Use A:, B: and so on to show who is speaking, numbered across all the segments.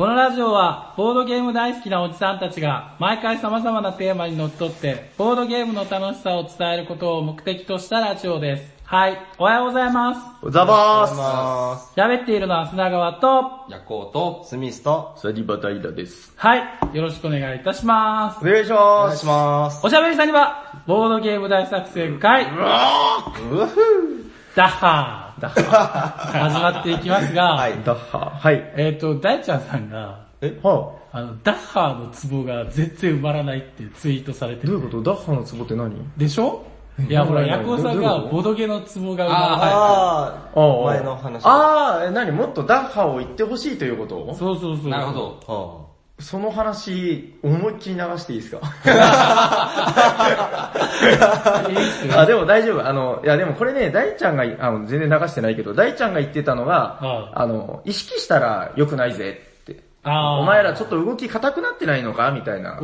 A: このラジオは、ボードゲーム大好きなおじさんたちが、毎回様々なテーマにのっとって、ボードゲームの楽しさを伝えることを目的としたラジオです。はい、おはようございます。
B: ザバース
C: ま
A: 喋っているのは砂川と、
C: す。ヤコウと、
B: スミスと、
D: サディバタイラです。
A: はい、よろしくお願いいたします
B: お。願いし
C: お
B: ます。
C: 願いします。
A: おしゃべりさんには、ボードゲーム大作戦会、
B: うふ
A: ダッハー、ダッハー、始まっていきますが、
C: はい。
D: ダッハはい。
A: えっ、と、大ちゃんさんが、
D: えは
A: あの、ダッハーのツボが全然埋まらないってツイートされて
D: ど
A: る
D: ういうこと？ダッハのツボって何？
A: でしょ？いや、ほら、ヤコウさんがボドゲのツボが埋まらない。
C: あ
D: あ
C: ー、前の話。
D: あー、え何？もっとダッハを言ってほしいということ？
A: そうそうそう。
C: なるほど。
D: その話、思いっきり流していいですか？あ、でも大丈夫。あの、いやでもこれね、大ちゃんが、あの、全然流してないけど、大ちゃんが言ってたのが、
A: あ
D: あの、意識したら良くないぜって。お前らちょっと動き硬くなってないのか？みたいな。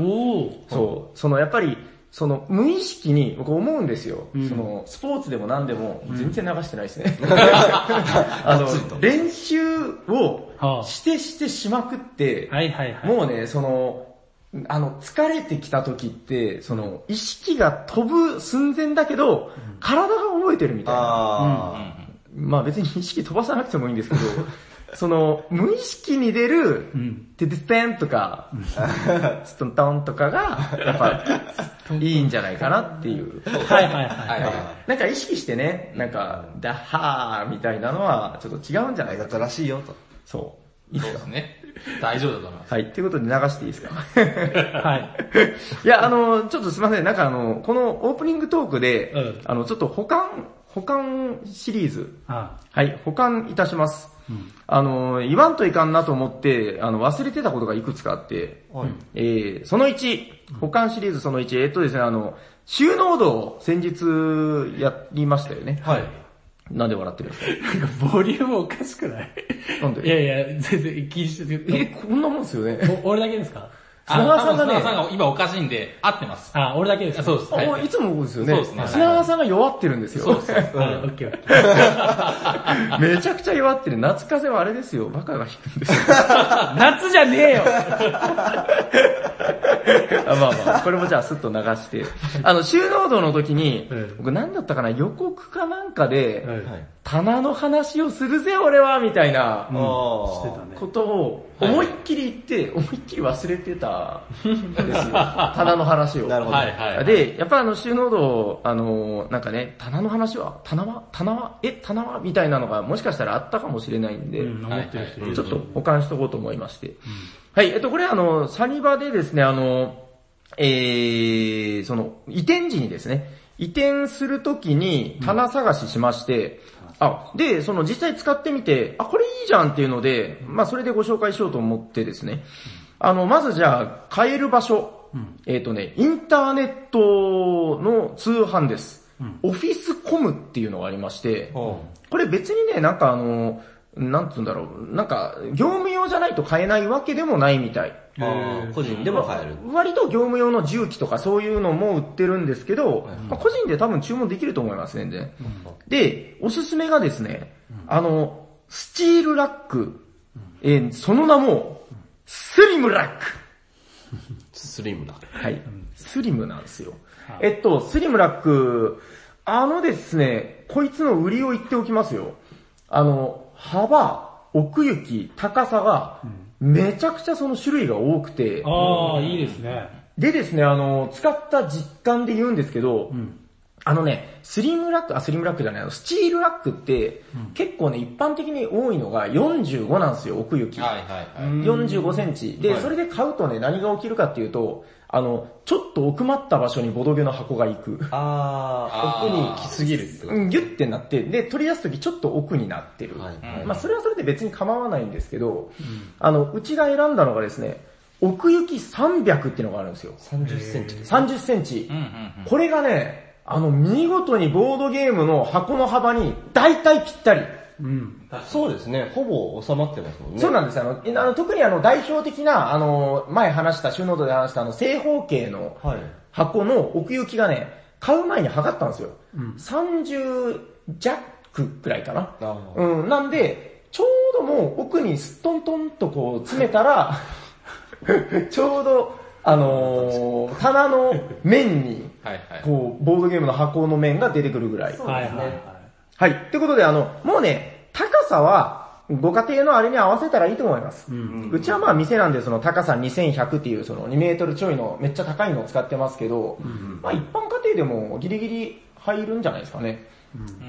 D: そう。そのやっぱり、その無意識に僕思うんですよ。そのスポーツでも何でも全然流してないですね。あの、練習を
A: はあ
D: してしてしまくって、
A: はいはいはい。
D: もうね、その、あの、疲れてきた時って、その、意識が飛ぶ寸前だけど、体が覚えてるみたいな。
C: あ
D: まあ別に意識飛ばさなくてもいいんですけど、その、無意識に出る、
A: うん。
D: てててんとか、ストントンとかが、やっぱ、いいんじゃないかなっていう。
A: はいはいはい。
D: なんか意識してね、なんか、ダッハーみたいなのは、ちょっと違うんじゃないかと。
C: だったらしいよと。
D: そう。いいですか
E: そうですね。大丈夫だと思います。
D: はい。ということで流していいですか？
A: はい。
D: いや、あの、ちょっとすいません。なんかあの、このオープニングトークで、
A: うん
D: あの、ちょっと保管、保管シリーズ、
A: あ
D: はい、保管いたします。
A: うん
D: あの、言わんといかんなと思って、あの、忘れてたことがいくつかあって、
C: はい。
D: えー、その1、保管シリーズその1、えっとですね、あの、収納度を先日やりましたよね。
C: はい。
D: なんで笑ってるんですか？
A: なんかボリュームおかしくない？
D: なんで？
A: いやいや、全然気にしてて。
D: え、こんなもんですよね。
A: お俺だけですか？
D: 砂川さんがね
E: 砂川さんが今おかしいんで、合ってます。
A: あ、俺だけですか
E: そうです。い
D: もういつもですよね。
E: そうですね
D: 砂川さんが弱ってるんですよ。
E: そうです。
A: はい、オッケーオッケー。
D: めちゃくちゃ弱ってる。夏風はあれですよ。バカが引くんですよ。
A: 夏じゃねえよ
D: あまあまあ、これもじゃあスッと流して。あの、収納度の時に
A: うん、
D: 僕何だったかな、予告かなんかで、
C: はい。
D: 棚の話をするぜ俺は、みたいな。ことを思いっきり言って、思いっきり忘れてたんですよ。棚の話を。
C: なるほど。
E: はいはい。
D: で、やっぱあの収納度、あの、なんかね、棚の話は、棚は？棚は？え棚は？みたいなのがもしかしたらあったかもしれないんで、
A: うん、思ってる人いる
D: ちょっと保管しとこうと思いまして。はい、えっと、これあの、サニバでですね、あの、えー、その、移転時にですね、移転するときに棚探ししまして、あ、で、その実際使ってみて、あ、これいいじゃんっていうので、まあそれでご紹介しようと思ってですね、あの、まずじゃあ、買える場所、えっ、とね、インターネットの通販です。オフィスコムっていうのがありまして、
C: ほ
D: これ別にね、なんかあの、なんつうんだろう、なんか、業務用じゃないと買えないわけでもないみたい。
C: 個人でも買える。
D: 割と業務用の重機とかそういうのも売ってるんですけど、まあ、個人で多分注文できると思います、全然。で、おすすめがですね、あの、スチールラック、えーその名も、スリムラック。
C: スリムな。
D: はい。スリムなんですよ。えっと、スリムラック、あのですね、こいつの売りを言っておきますよ。あの、幅、奥行き、高さが、めちゃくちゃその種類が多くて、
A: ああ、いいですね。
D: でですね、あの、使った実感で言うんですけど、
A: ん
D: あのね、スリムラック、あ、スリムラックじゃない、あのスチールラックって、結構ね、一般的に多いのが45なんですよ、奥行き。
E: はいはいはい。
D: 45センチ。で、
E: はい
D: それで買うとね、何が起きるかっていうと、あの、ちょっと奥まった場所にボドゲの箱が行く。
C: あ奥に来すぎるってこ
D: うんギュッてなって、で、取り出すときちょっと奥になってる。
C: と。はい。
E: うん
D: まあそれはそれで別に構わないんですけど、あの、うちが選んだのがですね、奥行き300っていうのがあるんですよ。
C: 30センチです。
D: 30センチ
E: うん。うんうん。
D: これがね、あの、見事にボードゲームの箱の幅に大体ぴったり。
A: うん。
C: そうですね。ほぼ収まってますもんね。
D: そうなんですよ。あの、あの特にあの、代表的な、あの、前話した、収納度で話したあの、正方形の
C: はい。
D: 箱の奥行きがね、買う前に測ったんですよ。30弱くらいかな。うん、なんで、ちょうどもう奥にすっとんとんとこう詰めたら、ちょうど、あのー 棚の面に、
E: はいはい。
D: こう、ボードゲームの箱の面が出てくるぐらい。
A: はいはいはい。
D: はい。ってことで、あの、もうね、高さは、ご家庭のあれに合わせたらいいと思います。うちはまあ店なんでその高さ2100っていうその2メートルちょいのめっちゃ高いのを使ってますけど、まあ一般家庭でもギリギリ入るんじゃないですかね。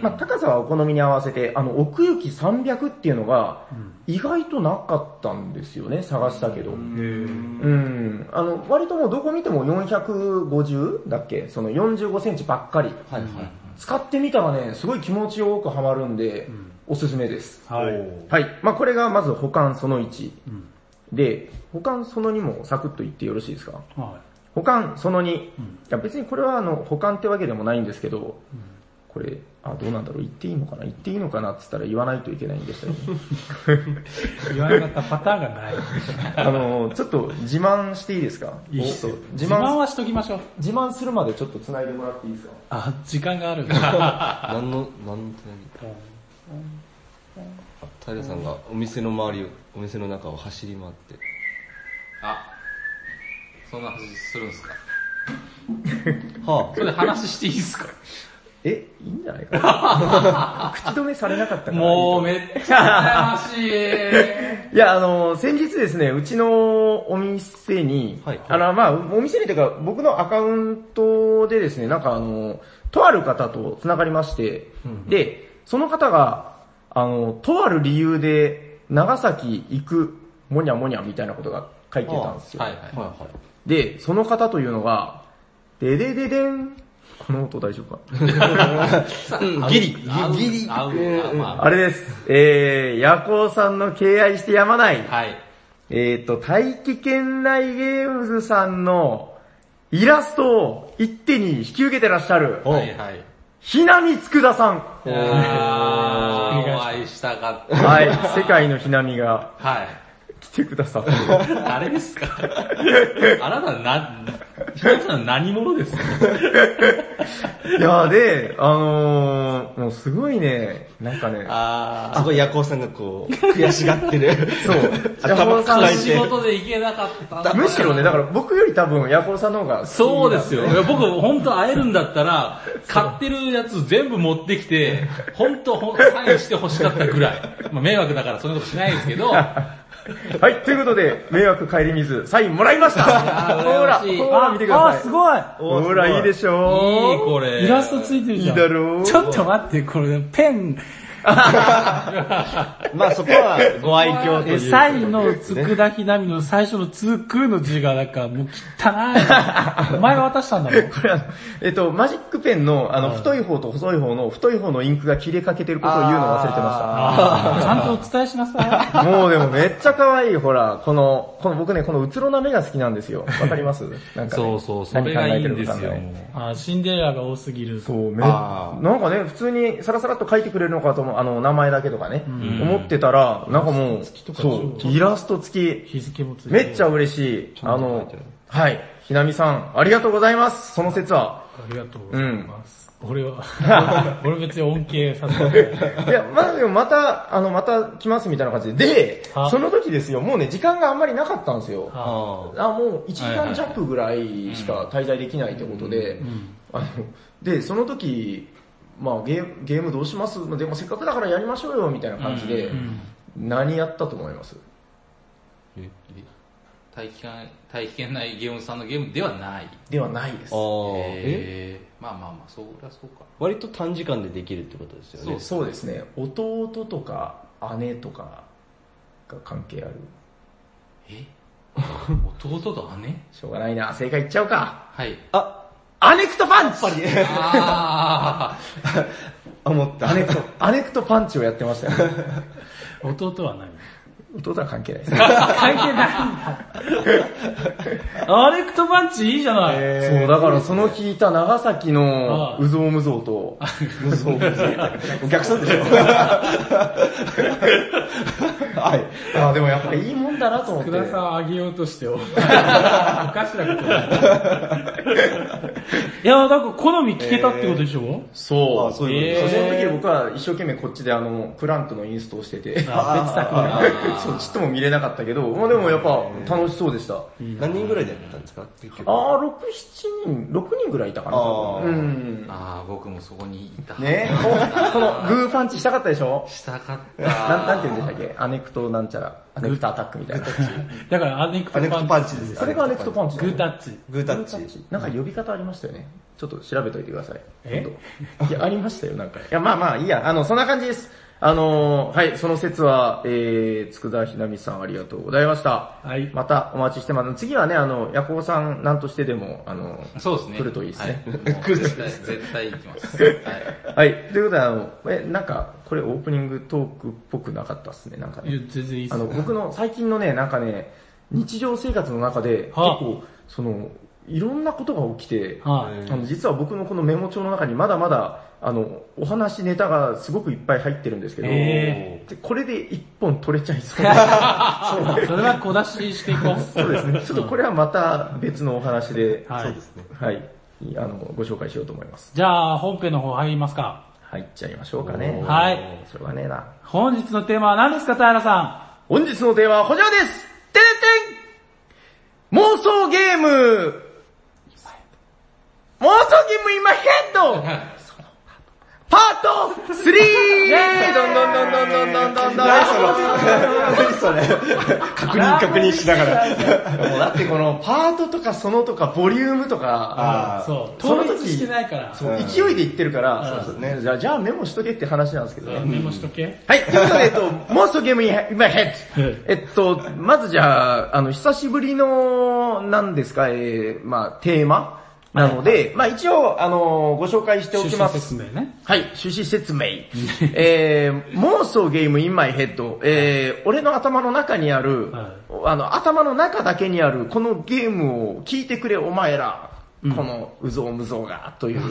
D: まあ高さはお好みに合わせて、あの奥行き300っていうのが意外となかったんですよね、探したけど。うん。あの、割ともうどこ見ても450だっけ？その45センチばっかり。
C: はいはい。
D: 使ってみたらね、すごい気持ちよくはまるんで、おすすめです。
A: はい。
D: はい。まあこれがまず保管その1。で、保管その2もサクッと言ってよろしいですか？
A: は
D: 保管その2。いや別にこれはあの保管ってわけでもないんですけど、これ、あ、どうなんだろう言っていいのかな言っていいのかなって言ったら言わないといけないんでしたよね。
A: い。言わなかったパターンがない。
D: あの、ちょっと自慢していいですか？
A: いいっす自
D: 自慢、
A: 慢はしときましょう。
D: 自慢するまでちょっと繋いでもらっていいですか？
A: あ、時間がある。
C: 何の、何の手あ、平さんがお店の周りを、お店の中を走り回って。
E: あ、そんな話するんですか？
C: は
E: それで話していいですか？
D: え、いいんじゃないかな 口止めされなかったから
E: もうめっちゃ羨ましい。
D: いや、あの、先日ですね、うちのお店に、
C: はい
D: あの、まあ、お店にというか、僕のアカウントでですね、なんかあの、とある方と繋がりまして、で、その方が、あの、とある理由で、長崎行く、もにゃもにゃみたいなことが書いてたんですよ。
E: はいはい。
C: はいはい。
D: で、その方というのが、ででででん、この音大丈夫か？
C: ギ リ、ギリ。
E: あまあ
D: あれです。えー、ヤコウさんの敬愛してやまない。
E: はい。
D: えっ、と、大気圏内ゲームズさんのイラストを一手に引き受けてらっしゃる、
E: はいはい。
D: ひなみつくださん。
E: お会いしたかった。
D: はい、世界のひなみが
E: はい。
D: 来てくださって。
E: 誰ですか？あなたな、ひなちゃん何者ですか？
D: いやで、あのー、もうすごいね、なんかね、
E: あ
C: すごいヤコウさんがこう、悔しがってる。
D: そう、ヤコウさん
E: ー、仕事で行けなかったんだ
D: むしろね、だから僕より多分ヤコウさんの方が
E: そうですよ。いや僕、本当会えるんだったら、買ってるやつ全部持ってきて、本当ほんサインして欲しかったぐらい。まあ、迷惑だからそんなことしないですけど、
D: はい、ということで、迷惑帰り水、サインもらいました。
E: ー
D: ほら、ほら見てくだ
A: あ、
D: さい。
A: すごい。
D: ほら、いいでしょ
E: い。いこれ。
A: イラストついてる
D: いい
A: じゃん。
D: だろう。
A: ちょっと待って、これペン、
C: まあそこはご愛嬌という。
A: えサインのつくだひなみの最初のつくの字がなんかもう汚い。お前が渡したんだろ？
D: これあの、えっと、マジックペンの、あの、太い方と細い方の、太い方のインクが切れかけてることを言うのを忘れてま
A: ちゃんとお伝えしなさ
D: した。もうでもめっちゃ可愛い、ほら、この、この僕ね、このうつろな目が好きなんですよ。わかります？なんかね。
E: そうそう、それがいいんですよ。
D: 何考えてるかね
A: い。あ、シンデレラが多すぎる。
D: そう、め、なんかね、普通にサラサラっと書いてくれるのかと思う、あの、名前だけとかね、思ってたら、なんかもう、そう、イラスト付き、
A: 日付も
D: めっちゃ嬉しい。あの、はい、ひなみさん、ありがとうございます、その説は。
A: ありがとうございます。俺は、俺別に恩恵させてない。
D: いや、まあでもまた、あの、また来ますみたいな感じで、で
A: は、
D: その時ですよ、もうね、時間があんまりなかったんですよ。
A: あ
C: あ。
D: あ、もう1時間弱ぐらいしか滞在できないってことで、あの、で、その時、まあゲーム、ゲームどうします？でもせっかくだからやりましょうよ、みたいな感じで、何やったと思います？
E: 大気圏、大気圏内ゲームさんのゲームではない。
D: ではないです
C: あ。。え？
E: えー、まあまあまあ、そりゃそうか。
C: 割と短時間でできるってことですよね。
D: そうですね、弟とか姉とかが関係ある。
E: え？弟と姉？
D: しょうがないな、正解言っちゃうか。
E: はい。
C: あ、
D: アネクトパンチ
E: あ
C: 思った。
D: アネクト、アネクトパンチをやってましたよね。
A: 弟は何？
D: 弟は関係ないです。
A: 関係ないんだ。アレクトパンチいいじゃない。
D: そう、だからその聞いた長崎のうぞうむぞうと、
C: お客さんでしょ
D: はい。あでもやっぱいいもんだなと思って。
A: 福田さんあげようとして おかしなことない。いや、だから好み聞けたってことでしょ、
D: そう。
C: あそういう
A: えー
D: その時僕は一生懸命こっちであの、プランクのインストをしてて、
A: あ別作の。
D: そう、ちっとも見れなかったけど、まあでもやっぱ楽しそうでした。あ
C: 何人ぐらいでやったんですか？結局。
D: ー、6、7人、6人ぐらいいたかな。
C: あー
D: うん。
E: ああ、僕もそこにいた。
D: ね このグーパンチしたかったでしょ？
E: したかった。
D: なん、なんて言うんでしたっけ？アネクトなんちゃら、アネクトアタックみたいな。
A: だからアネクト
C: アネクト
A: パンチ。
C: です。
D: それがアネクトパンチ
A: グータッチ。
C: グータッチ。
D: なんか呼び方ありましたよね。ちょっと調べといてください。
A: え？
D: いや、ありましたよ、なんか。いや、まあまあ、いいや。あの、そんな感じです。あのー、はい、その説は、えー、つくだひなみさんありがとうございました。
A: はい。
D: またお待ちしてます。次はね、あの、ヤコウさんなんとしてでも、あの、
E: そうですね。
D: 来るといいですね
E: はい。来る絶対行きます。はい。
D: はい、ということで、あの、え、なんか、これオープニングトークっぽくなかったっすね、なんかね。
A: いや全然いいっす
D: あの、僕の最近のね、なんかね、日常生活の中で、結
A: はあ
D: 構、その、いろんなことが起きて、
A: はい。
D: あの実は僕のこのメモ帳の中にまだまだ、あの、お話ネタがすごくいっぱい入ってるんですけど、
A: へ
D: でこれで一本取れちゃいそう な
A: それは小出ししていこう。
D: そうですね。ちょっとこれはまた別のお話で、
A: はい
D: そうですね。はい。あの、ご紹介しようと思います。
A: じゃあ、本編の方入りますか。
D: 入っちゃいましょうかね。
A: はい。
D: それはねえな。
A: 本日のテーマは何ですか、平さ
D: 本日のテーマはこちらですてれてん妄想ゲーム妄想ゲームインマイヘッド パート 3! イェーどんどんどんどんどんどんどんどん
C: 何それ確認確認しながら。
D: だってこのパートとかそのとかボリュームとか、
A: そう。
D: その時
A: してないから。
D: そう勢いで言ってるから、じゃあじゃあメモしとけって話なんですけどね。
A: メモしとけ。
D: はい、ということで、えっと、モンストゲームイマイヘッド。えっと、まずじゃあ、あの、久しぶりの、なんですか、えー、まあ、テーマなので、まあ一応、あの、ご紹介しておきます。
A: 趣旨説明ね。
D: はい、趣旨説明。えー、妄想ゲームインマイヘッド。えー、俺の頭の中にある、
A: はい
D: あの、頭の中だけにある、このゲームを聞いてくれ、お前ら。この、うぞうむぞうが、という、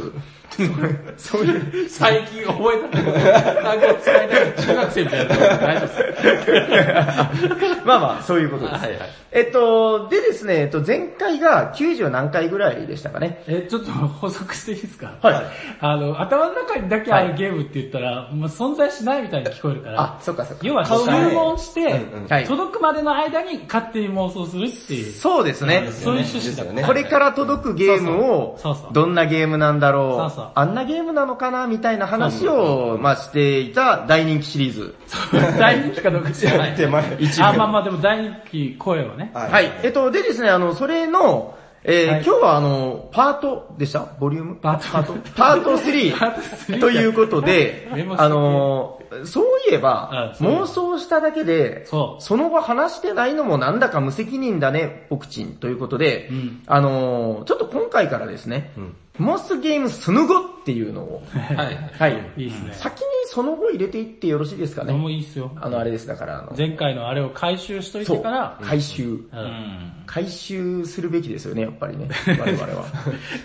D: そういう、
E: 最近覚えた単語を使いながら中学生みたいな。大丈夫です。
D: まあまあ、そういうことです。
E: はいはい
D: えっと、でですね、えっと、前回が90何回ぐらいでしたかね。
A: え、ちょっと補足していいですか？
D: はい。
A: あの、頭の中にだけあるゲームって言ったら、もう存在しないみたいに聞こえるから。
D: あ、そっかそっか。
A: 要は注文して、
D: はい
A: 届くまでの間に勝手に妄想するっていう。
D: そうですね。
A: そういう趣旨だから。
C: ね
D: これから届くゲームを
A: そうそうそうそう、
D: どんなゲームなんだろう、
A: そうそう
D: あんなゲームなのかなみたいな話を、まあしていた大人気シリーズ。
A: 大人気かどうか知らない。
C: 手前。
A: あ、まあまあでも大人気声はね。
D: はい。えっと、でですね、あの、それの、えー
A: はい
D: 今日はあの、パートでした？ボリューム？
A: パート
D: パート？パート3。
A: パート3
D: ということであのー、そういえば
A: う。
D: 妄想しただけで、
A: そう。
D: の後話してないのもなんだか無責任だね、ポクチンということで、
A: うん。
D: あのー、ちょっと今回からですね、モスゲームその後っていうのを、
E: はい。
D: はい。
A: いいですね。
D: 先にその後入れていってよろしいですか
A: どうも
D: ね。
A: いいっすよ。
D: あの、あれです、だから、あの、
A: 前回のあれを回収しといてから、
D: 回収。
A: うん
E: うん。
D: 回収するべきですよね、やっぱりね、我々は。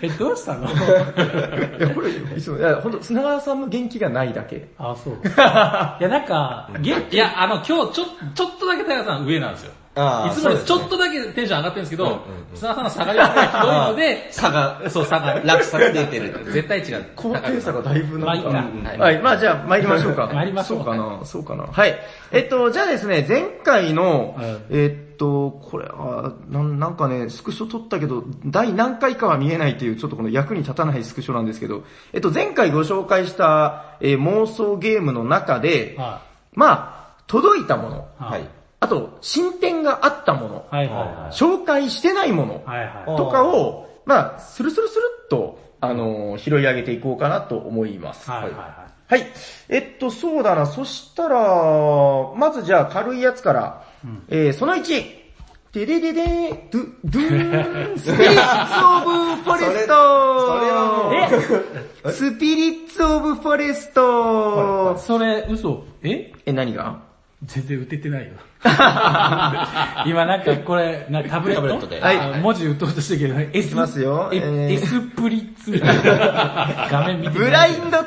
A: え、どうしたの？
D: いや、これ、いつも、いや、ほんと、砂川さんの元気がないだけ。
A: あ、そう。いや、なんか、ゲ
E: いや、あの、今日ちょ、ちょっとだけ平さん上なんですよ。
C: あー
E: いつもよりちょっとだけテンション上がってるんですけど、砂田さんの下がりがひどいので、
C: 差が、
E: そう、差が。
C: 落差が出てる。
E: 絶対違う。
D: 高低差がだいぶなんか。
A: まあいいか
D: うんはい、まあじゃあ参りましょうか。
A: 参りましょう
D: そうかな、そうかな。はい。えっと、じゃあですね、前回の、
A: うん
D: えっと、これ、あなんなんかね、スクショ撮ったけど、第何回かは見えないっていう、ちょっとこの役に立たないスクショなんですけど、えっと、前回ご紹介した、えー妄想ゲームの中で、
A: は
D: まあ、届いたもの、
A: い。
C: はい。
D: あと、進展があったもの、
A: はいは
D: 紹介してないもの、
A: いはい。はいはい。
D: とかを、まあ、スルスルスルっと、あのー拾い上げていこうかなと思います。
A: はいはいは
D: はい。えっと、そうだな。そしたら、まずじゃあ軽いやつから。えー、その1。てれれれドゥ、ドゥーン、スピリッツオブフォレスト
C: それそれはも
D: スピリッツオブフォレスト
A: い。それ、嘘え？
D: え、何が？
A: 全然打ててないよ。今なんかこれ、なタブレット？
C: タブレットで
D: はい。
A: あ文字打とうとしたけど、S
D: きますよ。
A: え
D: えー。
A: S プリッツみたいな。画面見て
D: ブラインドタ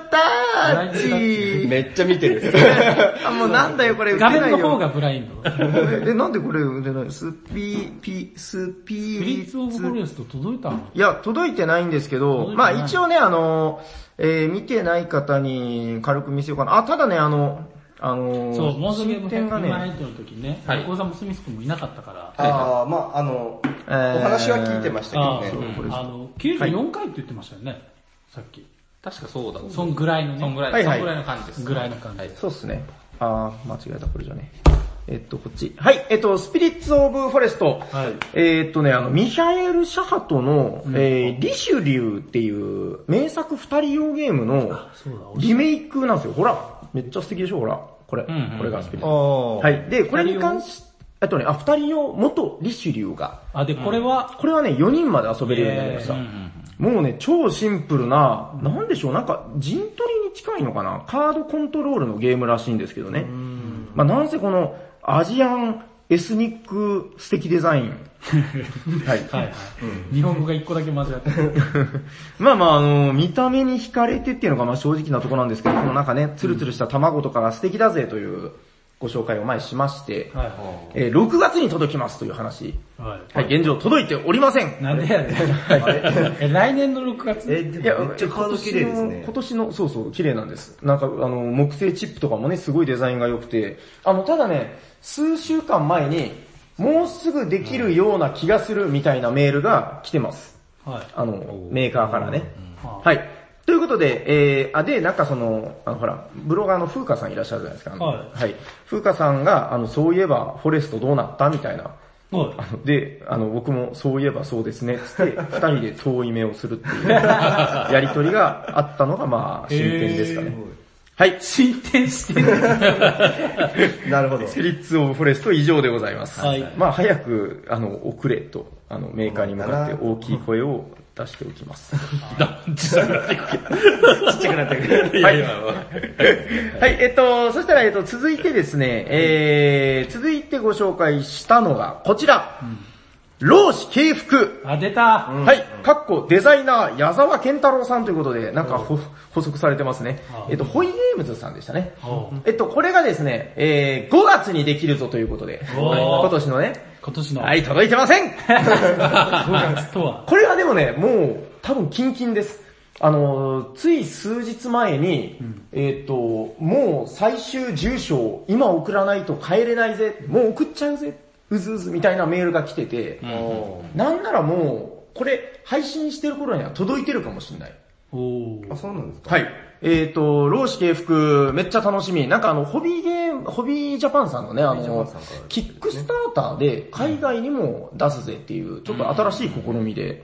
D: ッチ。
C: めっちゃ見てる。
D: あ、もうなんだよこれ、
A: 画
D: 打てないよ。
A: 面の方がブラインド。
D: え、なんでこれ打てない？スピ、ピ、スピ
A: プリ
D: リ
A: ッツオブフォレスト届いたの？
D: いや、届いてないんですけど、まあ一応ね、あの、えー見てない方に軽く見せようかな。あ、ただね、あの、あのー、
A: そう、モンストゲーム
D: 進展が
A: 100万
D: ね、
A: エイトの時ね、
E: はい
A: 横澤もスミス君もいなかったから、
C: ああ、まああの、
D: えー
C: お話は聞いてましたけ
A: あ
C: どね。
A: あの、94回って言ってましたよね、さっき。
E: 確かそうだ。
A: そんぐらいのね。
E: そんぐらい、
D: はいはい
E: そんぐらいの感じです。
A: ぐらいの感じ。
D: そうっすね。あー、間違えた、これじゃね。えっと、こっち。はい、えっと、スピリッツ・オブ・フォレスト。
A: はい。
D: えっとね、あの、ミヒャエル・シャハトの、えー、リシュリューっていう名作二人用ゲームのリメイクなんですよ。ほら、めっちゃ素敵でしょ、ほら。これ、
E: んうん
D: これがスピリッツ。
C: ああ。
D: はい。で、これに関し、あとね、あ、二人用、元リシュリューが、
A: あ、で、これは、
D: これはね、4人まで遊べるようになりました。
A: え
D: もうね、超シンプルな、なんでしょう、なんか陣取りに近いのかな？カードコントロールのゲームらしいんですけどね。まあなんせこのアジアンエスニック素敵デザイン。はい。
A: はいはい。日本語が一個だけ間違ってる。
D: まあまああの、見た目に惹かれてっていうのがまあ正直なところなんですけど、このなんかね、ツルツルした卵とかが素敵だぜというご紹介を前にしまして、
A: はい
D: えー6月に届きますという話。
A: はい。
D: はい、現状届いておりません。
A: なんでやねん。え、来年の6月
C: え、でもめっちゃカード綺麗ですね
D: 今。年の、今年のそうそう、綺麗なんです。なんか、あの、木製チップとかもね、すごいデザインが良くて、あの、ただね、数週間前に、もうすぐできるような気がするみたいなメールが来てます。
A: はい。
D: あの、メーカーからね。
A: は
D: はい。ということで、えー、あ、で、なんかその、あの、ほら、ブロガーの風花さんいらっしゃるじゃないですか。
A: はい
D: はい。風花さんが、あの、そういえば、フォレストどうなったみたいな。
A: はい。
D: あので、あの、僕もそういえばそうですね、つって、二人で遠い目をするっていう、やりとりがあったのが、まあ、進展ですかね。はい。
A: 進展してる。
C: なるほど。
D: スピリッツオブフォレスト以上でございます。
A: はい
D: まあ、早く、あの、遅れと、あの、メーカーに向かって大きい声を出しておきます。
C: ちっちゃくなってくる。
D: はい。はい、えっと、そしたら、えっと、続いてですね、えー、続いてご紹介したのが、こちら。老子敬服。
A: あ、出た。
D: はい、かっこデザイナー矢沢健太郎さんということで、なんかほ補足されてますね
A: あ。
D: えっと、ホイゲームズさんでしたね
A: お。
D: えっと、これがですね、えー、5月にできるぞということで、今年のね、
A: 今年の。
D: はい、届いてません
A: 5月とは。
D: これはでもね、もう多分キンキンです。あの、つい数日前に、えっ、と、もう最終住所を今送らないと帰れないぜ、もう送っちゃうぜ、うずうずみたいなメールが来てて、なんならもう、これ配信してる頃には届いてるかもしれない。
C: あ、そうなんですか？
D: はい。えっ、と、老子敬服、めっちゃ楽しみ。なんかあの、ホビーゲーム、ホビージャパンさんのね、あのキックスターターで海外にも出すぜっていう、ちょっと新しい試みで。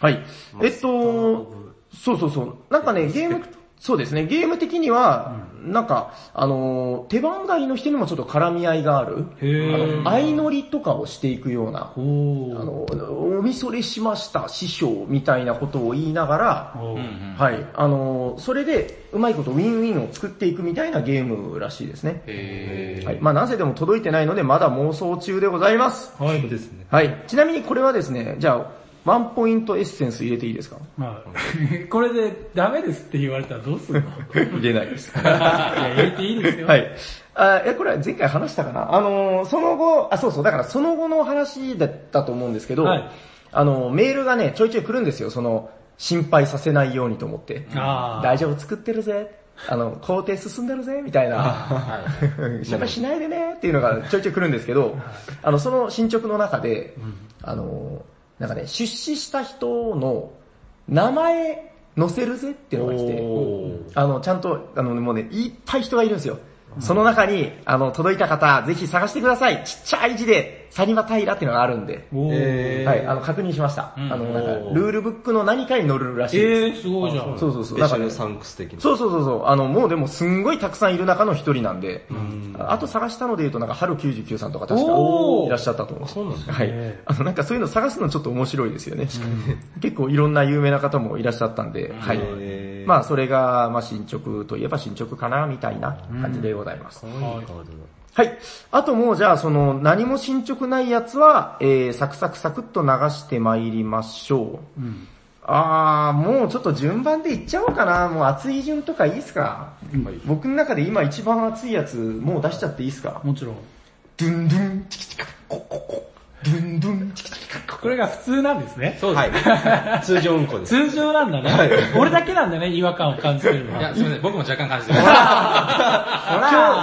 D: はい。えっと、そうそうそう。なんかね、ゲーム、そうですね、ゲーム的には、なんか、あの、手番台の人にもちょっと絡み合いがある。
A: へー
D: あの相乗りとかをしていくような。
A: お
D: あ
A: ー。
D: の、おみそれしました、師匠みたいなことを言いながら、はい。あのーそれで、うまいことウィンウィンを作っていくみたいなゲームらしいですね。
E: へ
D: はい。まあ、なぜでも届いてないので、まだ妄想中でございます。
A: はい。
C: ですね。
D: はい。ちなみにこれはですね、じゃあ、ワンポイントエッセンス入れていいですか？
A: はい。これでダメですって言われたらどうするの？
D: 入れないです。
A: いや、入れていいですよ。。
D: はいい。あ、え、これは前回話したかな？あのーその後、あ、そうそう、だからその後の話だったと思うんですけど、
A: はい
D: あのーメールがね、ちょいちょい来るんですよ、その、心配させないようにと思って。
A: あー
D: 大丈夫作ってるぜ。あの、工程進んでるぜ、みたいな。心配しないでね、っていうのがちょいちょい来るんですけど、あの、その進捗の中で、あの、なんかね、出資した人の名前載せるぜっていうのが来て、あの、ちゃんと、あの、もうね、いっぱい人がいるんですよ。その中に、あの、届いた方、ぜひ探してください。ちっちゃい字で、サニバタイラっていうのがあるんで。
A: おー。
C: え
D: はい、あの、確認しました。あの、なんか、ルールブックの何かに載るらしいです。
A: えー、すごいじゃん。
D: そうそうそう。
C: ー、
D: なんかね
C: ベシャルサンクス的な。
D: そうそうそうそう。あの、もうでもすんごいたくさんいる中の一人なんで、あと探したので言うとなんか、春99さんとか確かいらっしゃったと思う。
C: そうなんですね
D: はい。あの、なんかそういうの探すのちょっと面白いですよね。結構いろんな有名な方もいらっしゃったんで、はい。まあ、それが、まあ、進捗といえば進捗かな、みたいな感じでございます。
C: 可愛い。
D: はい。あともうじゃあその何も進捗ないやつは、えー、サクサクサクっと流して参りましょう。
A: うん。
D: あー、もうちょっと順番でいっちゃおうかな。もう熱い順とかいいですか、僕の中で今一番熱いやつ、もう出しちゃっていいですか？
A: もちろん。
D: ドゥンドゥン、チキチキカコココ。ドゥンドゥン、チキチキ
A: これが普通なんですね。
E: そうです。
C: はい。通常運行です。
A: 通常なんだね。俺だけなんだね、違和感を感じてるのは。
E: いや、すみません。僕も若干感じてます。
C: 今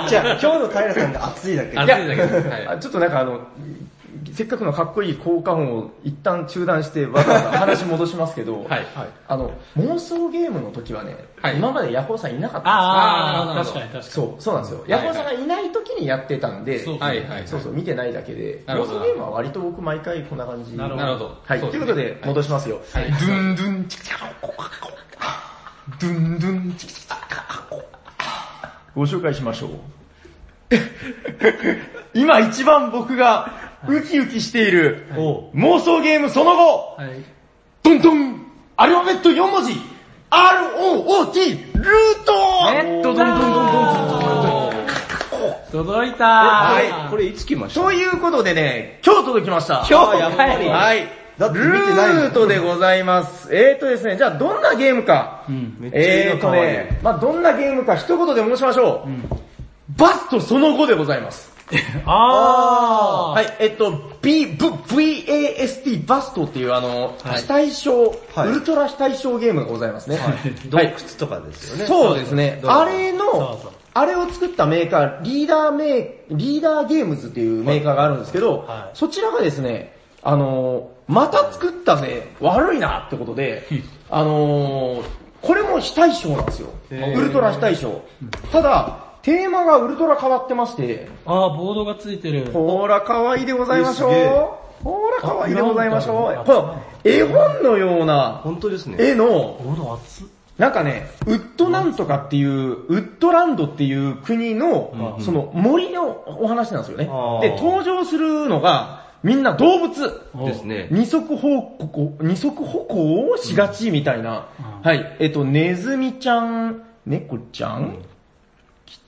C: 日、じゃあ今日の平さんが熱いだけ。
E: 熱いだけ
D: ちょっとなんかあの、せっかくのかっこいい効果音を一旦中断してわざわざ話戻しますけど、
E: はい。
D: あの、妄想ゲームの時はね、
E: はい
D: 今までヤホーさんいなかったんですよ
A: ああ、
E: あーなるほど
A: 確かに確かに。
D: そう、そうなんですよ。
E: い
D: ヤホーさんがいない時にやってたんで、
A: そう
E: はいはい。
D: そうそう、見てないだけで、
E: なるほど
D: 妄想ゲームは割と僕毎回こんな感じ。
A: なるほ
E: なるほど。
D: はい、ということで戻しますよ。
E: はい
D: ドゥンドゥンチキチキコココドゥンドゥンチキチキココご紹介しましょう。今一番僕がウキウキしている妄想ゲームその後、
A: はい。
D: ドンドンアルファベット4文字 !R-O-O-T! ルート
A: え
D: ドドンドンドンドン
A: 届いた
D: はい
C: これいつ来ました
D: ということでね、今日届きました。
A: 今日
C: やっぱり
D: はい。ルートでございます。えーとですね、じゃあどんなゲームか。
A: うん。
C: めっちゃ絵
D: えーと。ね、まあどんなゲームか一言で申しましょう。
A: ん
D: バストその後でございます。
A: あ
D: はい、えっと、B、V、VAST バストっていうあの、
A: はい。
D: 非対称、
C: はい。
D: ウルトラ非対称ゲームがございますね。
C: 洞窟とかですよね。
D: そうですね。
C: どうぞ
D: あれの
A: そうそう、
D: あれを作ったメーカー、リーダーメー、リーダーゲームズっていうメーカーがあるんですけど、
A: はい。
D: そちらがですね、あのーまた作ったぜ、悪いなってことで、あのーこれも非対称なんですよ。ウルトラ非対称。ただ、テーマがウルトラ変わってまして、
A: あー、ボードがついてる。
D: ほーら可愛いでございましょう。ほーら可愛いでございましょう。
A: あなんか
D: この絵本のような
C: 本当ですね。
D: 絵の
A: ボード熱っ。
D: なんかね、ウッドなんとかっていう、ウッドランドっていう国の、その森のお話なんですよねで、登場するのが、みんな動物。
C: ですね。
D: 二足歩行、二足歩行をしがちみたいな。
A: うん
D: はい。えっと、ネズミちゃん、猫ちゃん、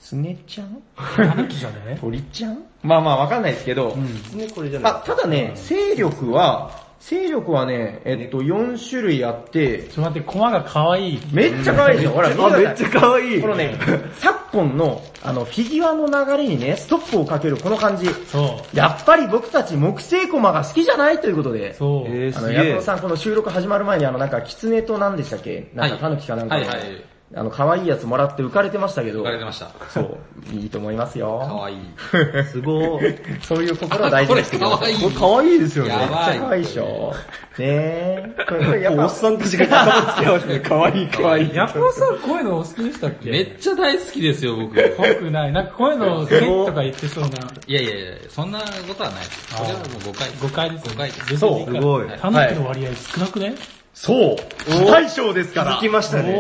D: キツネちゃん？
A: 狸じゃね？
D: 鳥ちゃん？まあまあわかんないですけど、
C: ね、これじゃない。
D: まあ、ただね、勢力は、勢力はね、えっと、4種類あって、
A: ちょっと待って、コマが可愛い。
D: めっちゃ可愛いでしょほら、見
C: めっちゃ可愛い。
D: このね、昨今の、あの、フィギュアの流れにね、ストップをかけるこの感じ。
A: そう。
D: やっぱり僕たち木製コマが好きじゃないということで。
A: そう。
C: えー、
D: あの、ヤクさんこの収録始まる前にあの、なんか、キツネと何でしたっけ？なんか、タヌキかなんかの、
E: はいはい。
D: あの、可愛いやつもらって浮かれてましたけど
E: 浮か、れてました。
D: そう、いいと思いますよ。
E: かわいい。
C: すごい。
D: そういう心を大事にしてください。
E: これ可愛い
C: これ可愛いですよね。
E: やば
D: めっちゃ可愛いでしょ。ねえ。これやっぱ
C: おっさんたちが頭つけ合わせて可愛い可愛い。
A: ヤコウさんこういうのお好きでしたっけ？
E: めっちゃ大好きですよ、僕。い
A: 怖くない？なんかこういうの、変とか言ってそうな。
E: やいやいや、そんなことはないです。これはもう誤解。
A: 誤解です。
E: 誤解です。
A: 全
D: そう
C: すごい。
A: タヌキの割合少なくね
D: そう。大将ですから。
C: 気づきましたね。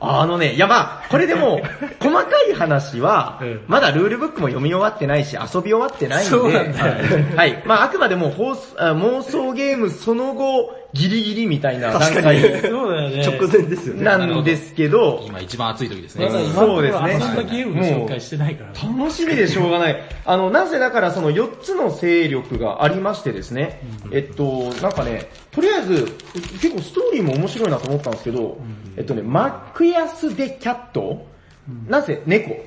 D: あのね、いやまあ、これでも、細かい話は
A: うん、
D: まだルールブックも読み終わってないし、遊び終わってないんで、
A: そうなんだ
D: はい。まあ、あくまでも放送あ妄想ゲームその後、ギリギリみたいな段階
A: そうだよね。
C: 直前ですよね。
D: なんですけど、
E: 今一番熱い時ですね
A: ま。だ今
D: そうですね
A: 遊んだゲームの紹介してないからね。
D: 楽しみでしょうがない。あの、なぜだからその4つの勢力がありましてですね、えっと、なんかね、とりあえず、結構ストーリーも面白いなと思ったんですけど、えっとね、マックヤス・デ・キャット、なぜ猫、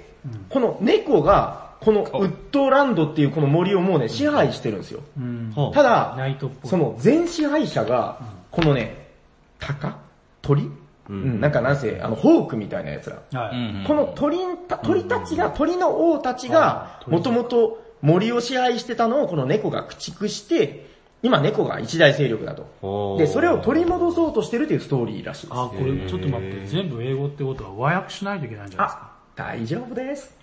D: この猫が、このウッドランドっていうこの森をもうね、支配してるんですよ。
A: うん。
C: は
D: ただ。その全支配者が、このね、鷹？鳥？うん、なんかなんせ、あの、ホークみたいなやつら。
A: はい。
E: うん
D: この鳥鳥たちが、鳥の王たちが、もともと森を支配してたのをこの猫が駆逐して、今猫が一大勢力だと。で、それを取り戻そうとしてるというストーリーらしいです。
A: あ、これちょっと待って、全部英語ってことは和訳しないといけないんじゃないですか？
D: あ、大丈夫です。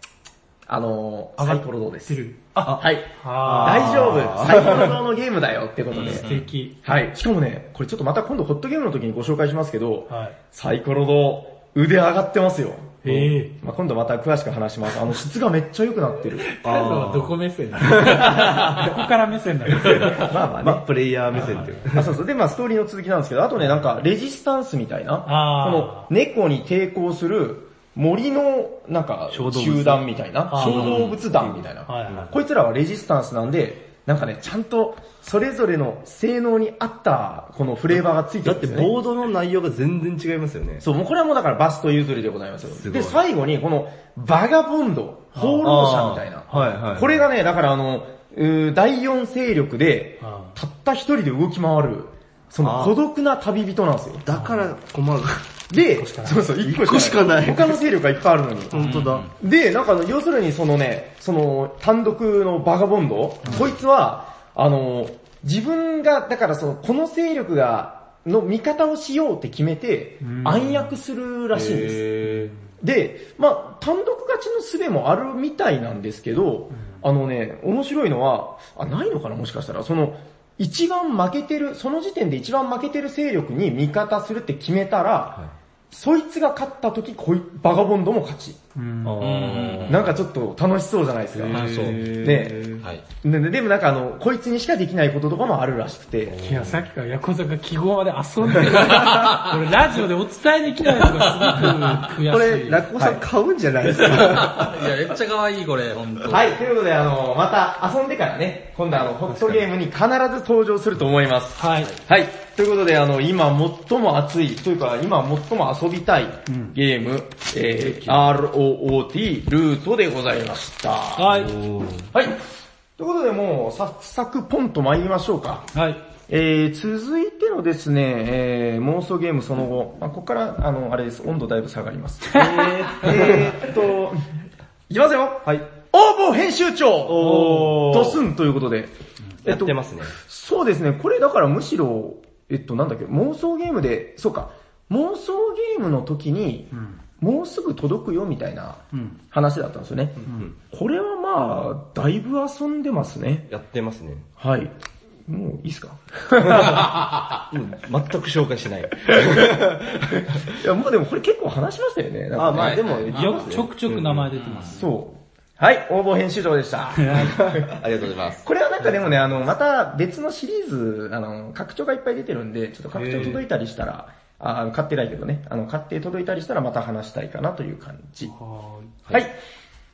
D: あのー、サイコロ堂です？あ、はい。
A: あ
D: 大丈夫。サイコロ堂のゲームだよってことで。
A: 素敵。
D: はい。しかもね、これちょっとまた今度ホットゲームの時にご紹介しますけど、
A: はい。
D: サイコロ堂、腕上がってますよ。
A: へえ。
D: まあ、今度また詳しく話します。あの質がめっちゃ良くなってる。
A: カズはどこ目線なの？どこから目線なの？
D: まあまあね。
C: まあ、プレイヤー目線っていう。
D: あ、そうそう。で、まあストーリーの続きなんですけど、あとね、なんか、レジスタンスみたいな、
A: あー
D: この猫に抵抗する、森の、なんか、集団みたいな、
A: あー
D: 小動物団みたいな。
A: はいはい
D: こいつらはレジスタンスなんで、なんかね、ちゃんと、それぞれの性能に合った、このフレーバーがついて
C: だって
D: るんですよね。
C: ボードの内容が全然違いますよね。
D: そう、もうこれはもうだからバスト譲りでございますよ。
C: す
D: で、最後にこのバガボンド、放浪者みたいな。
C: はいはい。
D: これがね、だからあの、第四勢力で
A: あ、
D: たった一人で動き回る、その孤独な旅人なんですよ。
C: だから、駒が。
D: で、そうそう、一
C: 個しかない。
D: 他の勢力がいっぱいあるのに。
C: 本当だ。
D: で、なんか、要するにそのね、その、単独のバガボンド、こいつは、あの、自分が、だからその、この勢力が、の味方をしようって決めて、暗躍するらしいんです。
C: へ
D: で、まあ単独勝ちの術もあるみたいなんですけど、あのね、面白いのは、あ、ないのかなもしかしたら、その、一番負けてる、その時点で一番負けてる勢力に味方するって決めたら、そいつが勝った時、こいバガボンドも勝ち。なんかちょっと楽しそうじゃないですか。
C: ー
E: そう
D: ね
E: はい。
D: でもなんかあの、こいつにしかできないこととかもあるらしくて。
A: いや、さっきからヤコザが記号まで遊んでる。これラジオでお伝えできないのがすごく悔しい。
C: これ、ラッコさん買うんじゃないですか。
E: いや、めっちゃ可愛い、これ、本当。
D: はい、ということであの、また遊んでからね、今度あの、ホットゲームに必ず登場すると思います。
A: はい。
D: はい。ということで、あの、今最も熱い、というか、今最も遊びたいゲーム、えー、ROOT ルートでございました。は
A: はい。
D: い。ということで、もう、サクサクポンと参りましょうか。
A: はい。
D: えー、続いてのですね、えー、妄想ゲームその後、まあ、ここから、あの、あれです、温度だいぶ下がります。えー、えーっと、いきますよ
C: はい。
D: 応募編集長
C: おー
D: ドスンということで。
C: やってますね。
D: そうですね、これだからむしろ、えっとなんだっけ、妄想ゲームで、そうか、妄想ゲームの時に、もうすぐ届くよみたいな
A: うん。
D: 話だったんですよね。これはまあ、だいぶ遊んでますね。
C: やってますね。
D: はい。もういいっすか？
C: うん全く紹介しない。
D: いや、もうでもこれ結構話しましたよね。なんかね
C: あ、まあでも、
A: よくちょくちょく名前出てます。
D: そう。はい、応募編集長でした。
C: ありがとうございます。
D: これはなんかでもね、あの、また別のシリーズ、あの、拡張がいっぱい出てるんで、ちょっと拡張届いたりしたら、あ買ってないけどね、あの、買って届いたりしたらまた話したいかなという感じ。はい。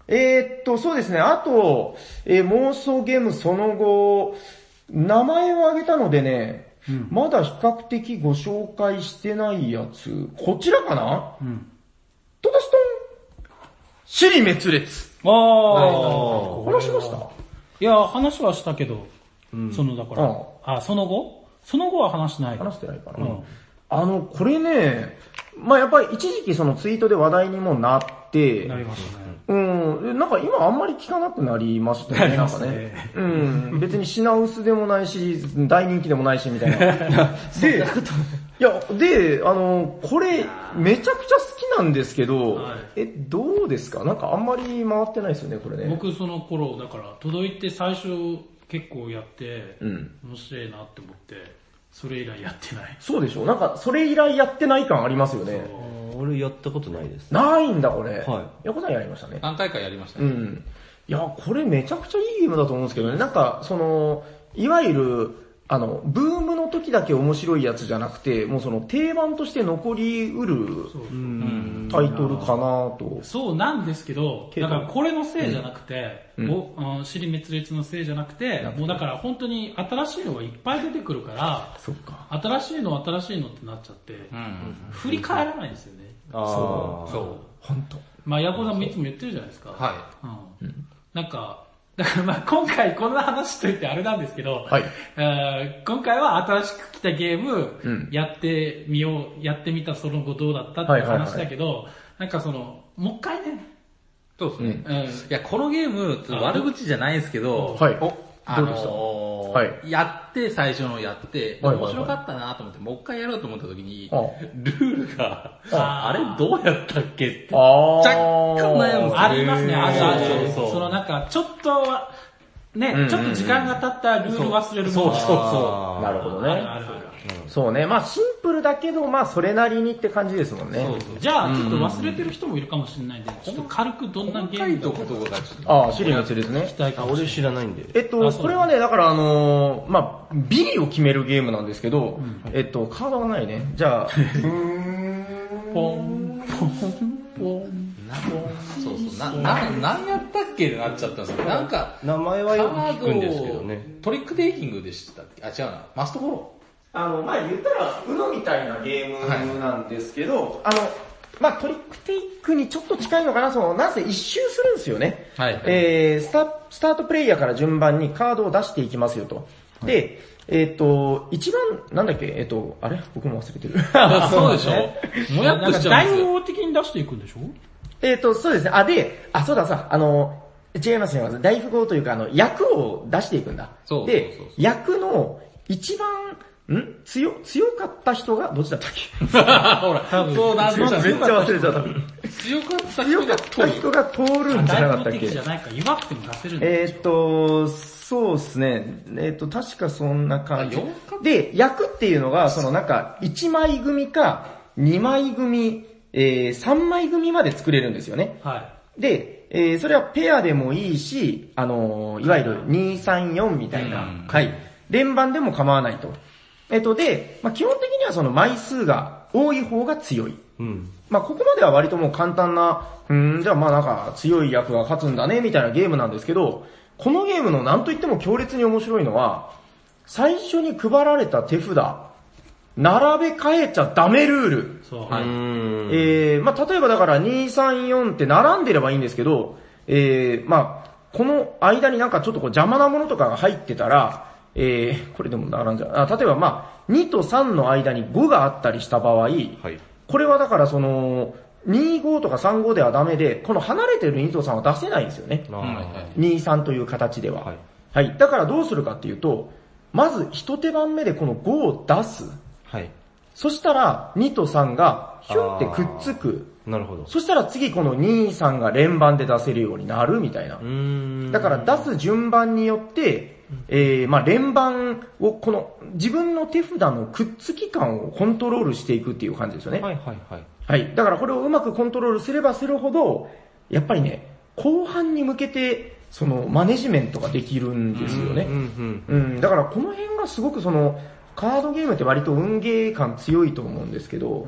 D: えー、っと、そうですね、あと、えー妄想ゲームその後、名前を挙げたのでね、まだ比較的ご紹介してないやつ、こちらかな？
A: うん。
D: 死に滅裂。
A: ああ。
D: 話しました？
A: いや、話はしたけど、その、だから、
D: うん。
A: あ、その後？その後は話してない。
D: 話してないかな、
A: うん。
D: あの、これね、まあやっぱり一時期そのツイートで話題にもなって、
A: なりましたね。
D: うん、なんか今あんまり聞かなくなりましたよね、なんかね。うん、別に品薄でもないし、大人気でもないし、みたいな。で、いや、で、あの、これ、めちゃくちゃ好きなんですけど、
A: はい
D: え、どうですか？なんかあんまり回ってないですよね、これね。
A: 僕その頃、だから、届いて最初結構やって、
D: うん。
A: 面白いなって思って、それ以来やってない。
D: そうでしょなんか、それ以来やってない感ありますよね。
C: 俺やったことないです。
D: ないんだ、これ。
C: は
D: 横さんやりましたね。
E: 何回かやりましたね。
D: うん。いや、これめちゃくちゃいいゲームだと思うんですけどね。なんか、その、いわゆる、あの、ブームの時だけ面白いやつじゃなくて、もうその定番として残りうる
C: うん。
D: タイトルかなと。
A: そうなんですけど、だからこれのせいじゃなくて、
D: うん
A: おあの尻滅裂のせいじゃなくて、もうだから本当に新しいのがいっぱい出てくるから、
D: そっか。
A: 新しいの新しいのってなっちゃって、
E: うん。
A: 振り返らないんですよね。
C: ああ。
E: そ
D: ほんと。
A: まあ、ヤコさんもいつも言ってるじゃないですか。
E: う。は
A: うん。なんか、だからまあ今回こんな話しといてあれなんですけど、
D: はい。
A: えー今回は新しく来たゲーム
D: うん、
A: やってみよう、やってみたその後どうだったっていう話だけど、なんかその、もう一回ね、
E: い。そうですね。
A: うん
E: いや、このゲーム、悪口じゃないんですけど、
D: はい。
E: あのー
D: はい。
E: やって、最初のやって、
D: はいはいはい。
E: 面白かったなと思って、もう一回やろうと思った時に、
D: あ
E: ルールが、
A: あ
E: あ。れどうやったっけって、
D: あ
E: 若干悩むんですよ。
A: ありますね、あるある。
E: そ
A: のなんか、ちょっと、ね、
D: うん
A: ちょっと時間が経ったらルール忘れる
E: そうそう
C: あー
D: なるほどね。
A: るある。
D: そうね。まあシンプルだけど、まあそれなりにって感じですもんね。
E: そうそう
A: じゃあ、ちょっと忘れてる人もいるかもしれないんで、ちょっと軽くどんなゲーム
E: と
D: ああ、シリ滅裂ね
A: 聞き。たいか
C: あ、俺。知らないんで。
D: えっと、これはね、だからあのーまあビリを決めるゲームなんですけど、えっと、カードがないね。じゃあ、
A: ポン、ポン。
E: な、な、なんやったっけってなっちゃったんですよ。なんか、
C: 名前はよく聞くんですけどね。
E: トリックテイキングでしたっけ？あ、違うな。マストフォロ
D: あの、まあ言ったら、UNO みたいなゲームなんですけど、あの、まあトリックテイクにちょっと近いのかな、その、なぜ一周するんですよね。
E: ー。はい。
D: えー、スタ、スタートプレイヤーから順番にカードを出していきますよと。で、えっ、と、一番、なんだっけ、えっ、と、あれ？僕も忘れてる。
E: そうでしょ もやっとしちゃうんですよ。
A: 大王的に出していくんでしょ？
D: えっと、そうですね。あ、で、あ、そうださ、あの、違います違います。大富豪というか、あの、役を出していくんだ。
E: そう
D: で
E: そうそう、
D: 役の一番、ん？強、強かった人が、どっちだったっけ？
E: ほら、そうなんで
D: めっちゃ忘れちゃった。
E: 強かった
D: 強かっ
E: 人が取る。
D: た人が通るんじゃなかったっ
A: 大王的じゃ
D: け
A: ないか、弱くても出せるんだ
D: えーっと、そうですね。えーっと、確かそんな感じ。で、役っていうのが、そのなんか、1枚組か、2枚組、えー、3枚組まで作れるんですよね。
A: は
D: で、えーそれはペアでもいいし、あのーいわゆる2、3、4みたいな、
E: うん
D: はい。連番でも構わないと。えっと、で、まあ、基本的にはその枚数が多い方が強い。
C: うん。
D: まあ、ここまでは割ともう簡単な、うーん、じゃあまあなんか強い役が勝つんだね、みたいなゲームなんですけど、このゲームの何と言っても強烈に面白いのは、最初に配られた手札、並べ替えちゃダメルール。
A: い。そう。
C: うーん。
D: えー、まあ例えばだから2、3、4って並んでればいいんですけど、えー、まあこの間になんかちょっとこう邪魔なものとかが入ってたら、えー、これでも並んじゃう。あ例えばまあ2と3の間に5があったりした場合、
C: はい。
D: これはだからその、25とか35ではダメで、この離れてる2と3は出せないんですよね。
C: あー
E: うんはい
D: 2、3という形では。
C: はい
D: はい。だからどうするかっていうと、まず一手番目でこの5を出す。
C: はい。
D: そしたら2と3がヒュンってくっつく。
C: なるほど。
D: そしたら次この2、3が連番で出せるようになるみたいな。だから出す順番によって、えー、まあ連番をこの自分の手札のくっつき感をコントロールしていくっていう感じですよね。
C: はいはいはい。
D: はい。だからこれをうまくコントロールすればするほど、やっぱりね、後半に向けて、その、マネジメントができるんですよね。
C: うんうん。
D: うん、だからこの辺がすごくその、カードゲームって割と運ゲー感強いと思うんですけど、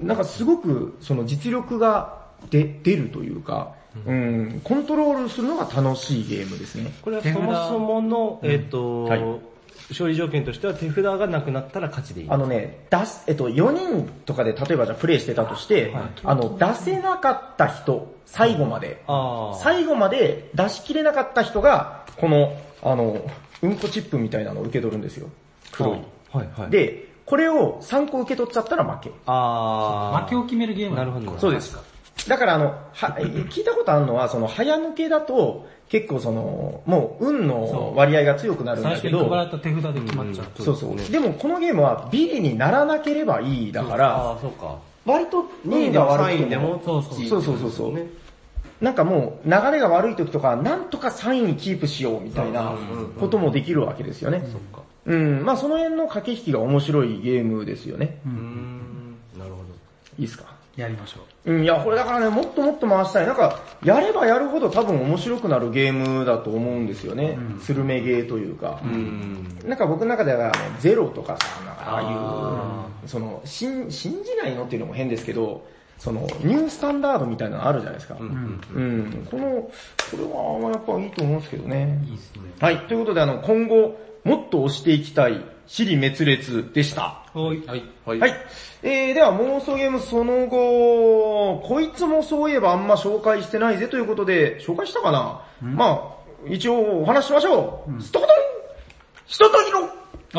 D: なんかすごくその実力が出出るというか、うん、コントロールするのが楽しいゲームですね。
C: これはそもそもの、えっと
D: はい、
C: 勝利条件としては手札がなくなったら勝ちでいい。
D: あのね、出す、えっと、4人とかで例えばじゃあプレイしてたとして、あの、出せなかった人、最後まで、
C: あー。
D: 最後まで出し切れなかった人が、この、あの、うんこチップみたいなのを受け取るんですよ。黒い。
C: はいはい。、
D: で、これを3個受け取っちゃったら負け。
C: あー。
A: 負けを決めるゲーム
C: なるほど。
D: そうです。だからあの、は、聞いたことあるのは、その早抜けだと、結構その、もう運の割合が強くなるん
A: 最
D: だけど、
A: 手札で決まっちゃう。
D: そうそう。でもこのゲームはビリにならなければいいだから、
C: あー、そうか。
D: 割と
C: 2位でも3位でも、
A: そうそう
D: そうそうそうそう
C: ね。
D: なんかもう流れが悪い時とか、なんとか3位キープしようみたいなこともできるわけですよね。うん、まあその辺の駆け引きが面白いゲームですよね。
C: うーん。なるほど。
D: いいですか？
A: やりましょう。
D: うん、いや、これだからね、もっともっと回したい。なんか、やればやるほど多分面白くなるゲームだと思うんですよね。スルメゲーというか。
C: うん。
D: なんか僕の中では、ゼロとかさ、なんかああいう、その、信、信じないのっていうのも変ですけど、その、ニュースタンダードみたいなのあるじゃないですか。
C: うん。
D: うん、この、これはやっぱいいと思うんですけどね。
A: いいですね。
D: はい、ということであの、今後、もっと押していきたい、尻滅裂でした。
A: はい。
E: はい。
C: はい。
D: はい。えー、では妄想ゲームその後、こいつもそういえばあんま紹介してないぜということで、紹介したかな、まあ、一応お話ししましょう。ストコトン人と色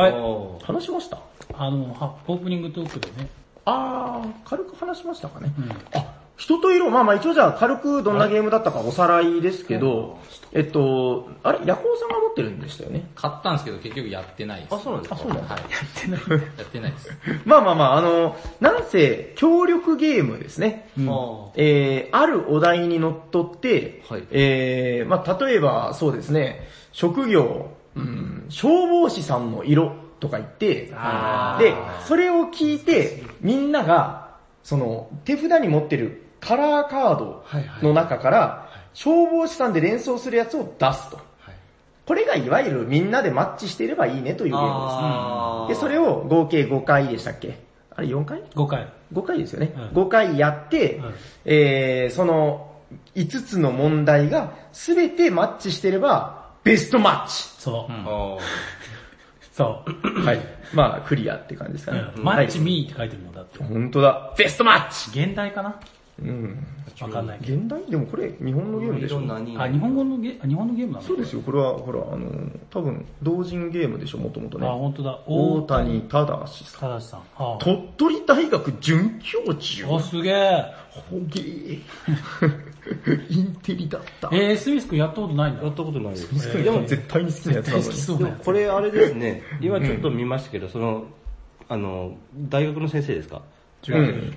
A: はい。
C: おー
D: 話しました？
A: あの、はオープニングトークでね。
D: あー、軽く話しましたかね。
A: うん。
D: あ、人と色、まあまあ一応じゃあ軽くどんなゲームだったかおさらいですけど、えっと、あれ、ヤコウさんが持ってるんでしたよね？
E: 買ったんですけど結局やってないです。
C: あ、そうなんですか？
D: あ、そうなんだ。
E: はい。やってないです。
D: まあまあまあ、あの、なんせ、協力ゲームですね。
A: うん
C: あ
D: えー、あるお題にのっとって、
C: はい
D: えー、まあ例えばそうですね、職業、うん、消防士さんの色とか言って、
A: あ
D: で、それを聞いて、みんなが、その、手札に持ってるカラーカードの中から、消防士さんで連想するやつを出すと。これがいわゆるみんなでマッチしていればいいねというゲームです。で、それを合計5回でしたっけ？あれ4回
A: ？5回。
D: 5回ですよね。
A: うん
D: 5回やって、
A: うん
D: えー、その、5つの問題が全てマッチしてれば、ベストマッチ。
A: そう。
C: あ
A: そう。
D: はい。まあ、クリアって感じですかね。
A: うんマッチミーって書いてるもんだって。
D: 本当だ。ベストマッチ
A: 現代かな？
D: うん。
A: わかんないけど。
D: 現代でもこれ日本のゲームでしょ？
A: あ、日本語のゲあ日本のゲームなの？
D: そうですよ、これは、ほら、あの、多分、同人ゲームでしょ、もともと
A: あ、
D: ね。
A: 本当だ。
D: 大谷正さん。
A: 正さん。は
D: 鳥取大学准教授。
A: あ、お、すげえ。
D: ほげー。インテリだった。
A: えー、スミス君やったことないんだ
C: や。ったことないです。
D: でも絶対に好きなやつなの
A: 好き
D: に。
A: そう
C: これあれですね、今ちょっと見ましたけど、その、あの、大学の先生ですか？
D: うん。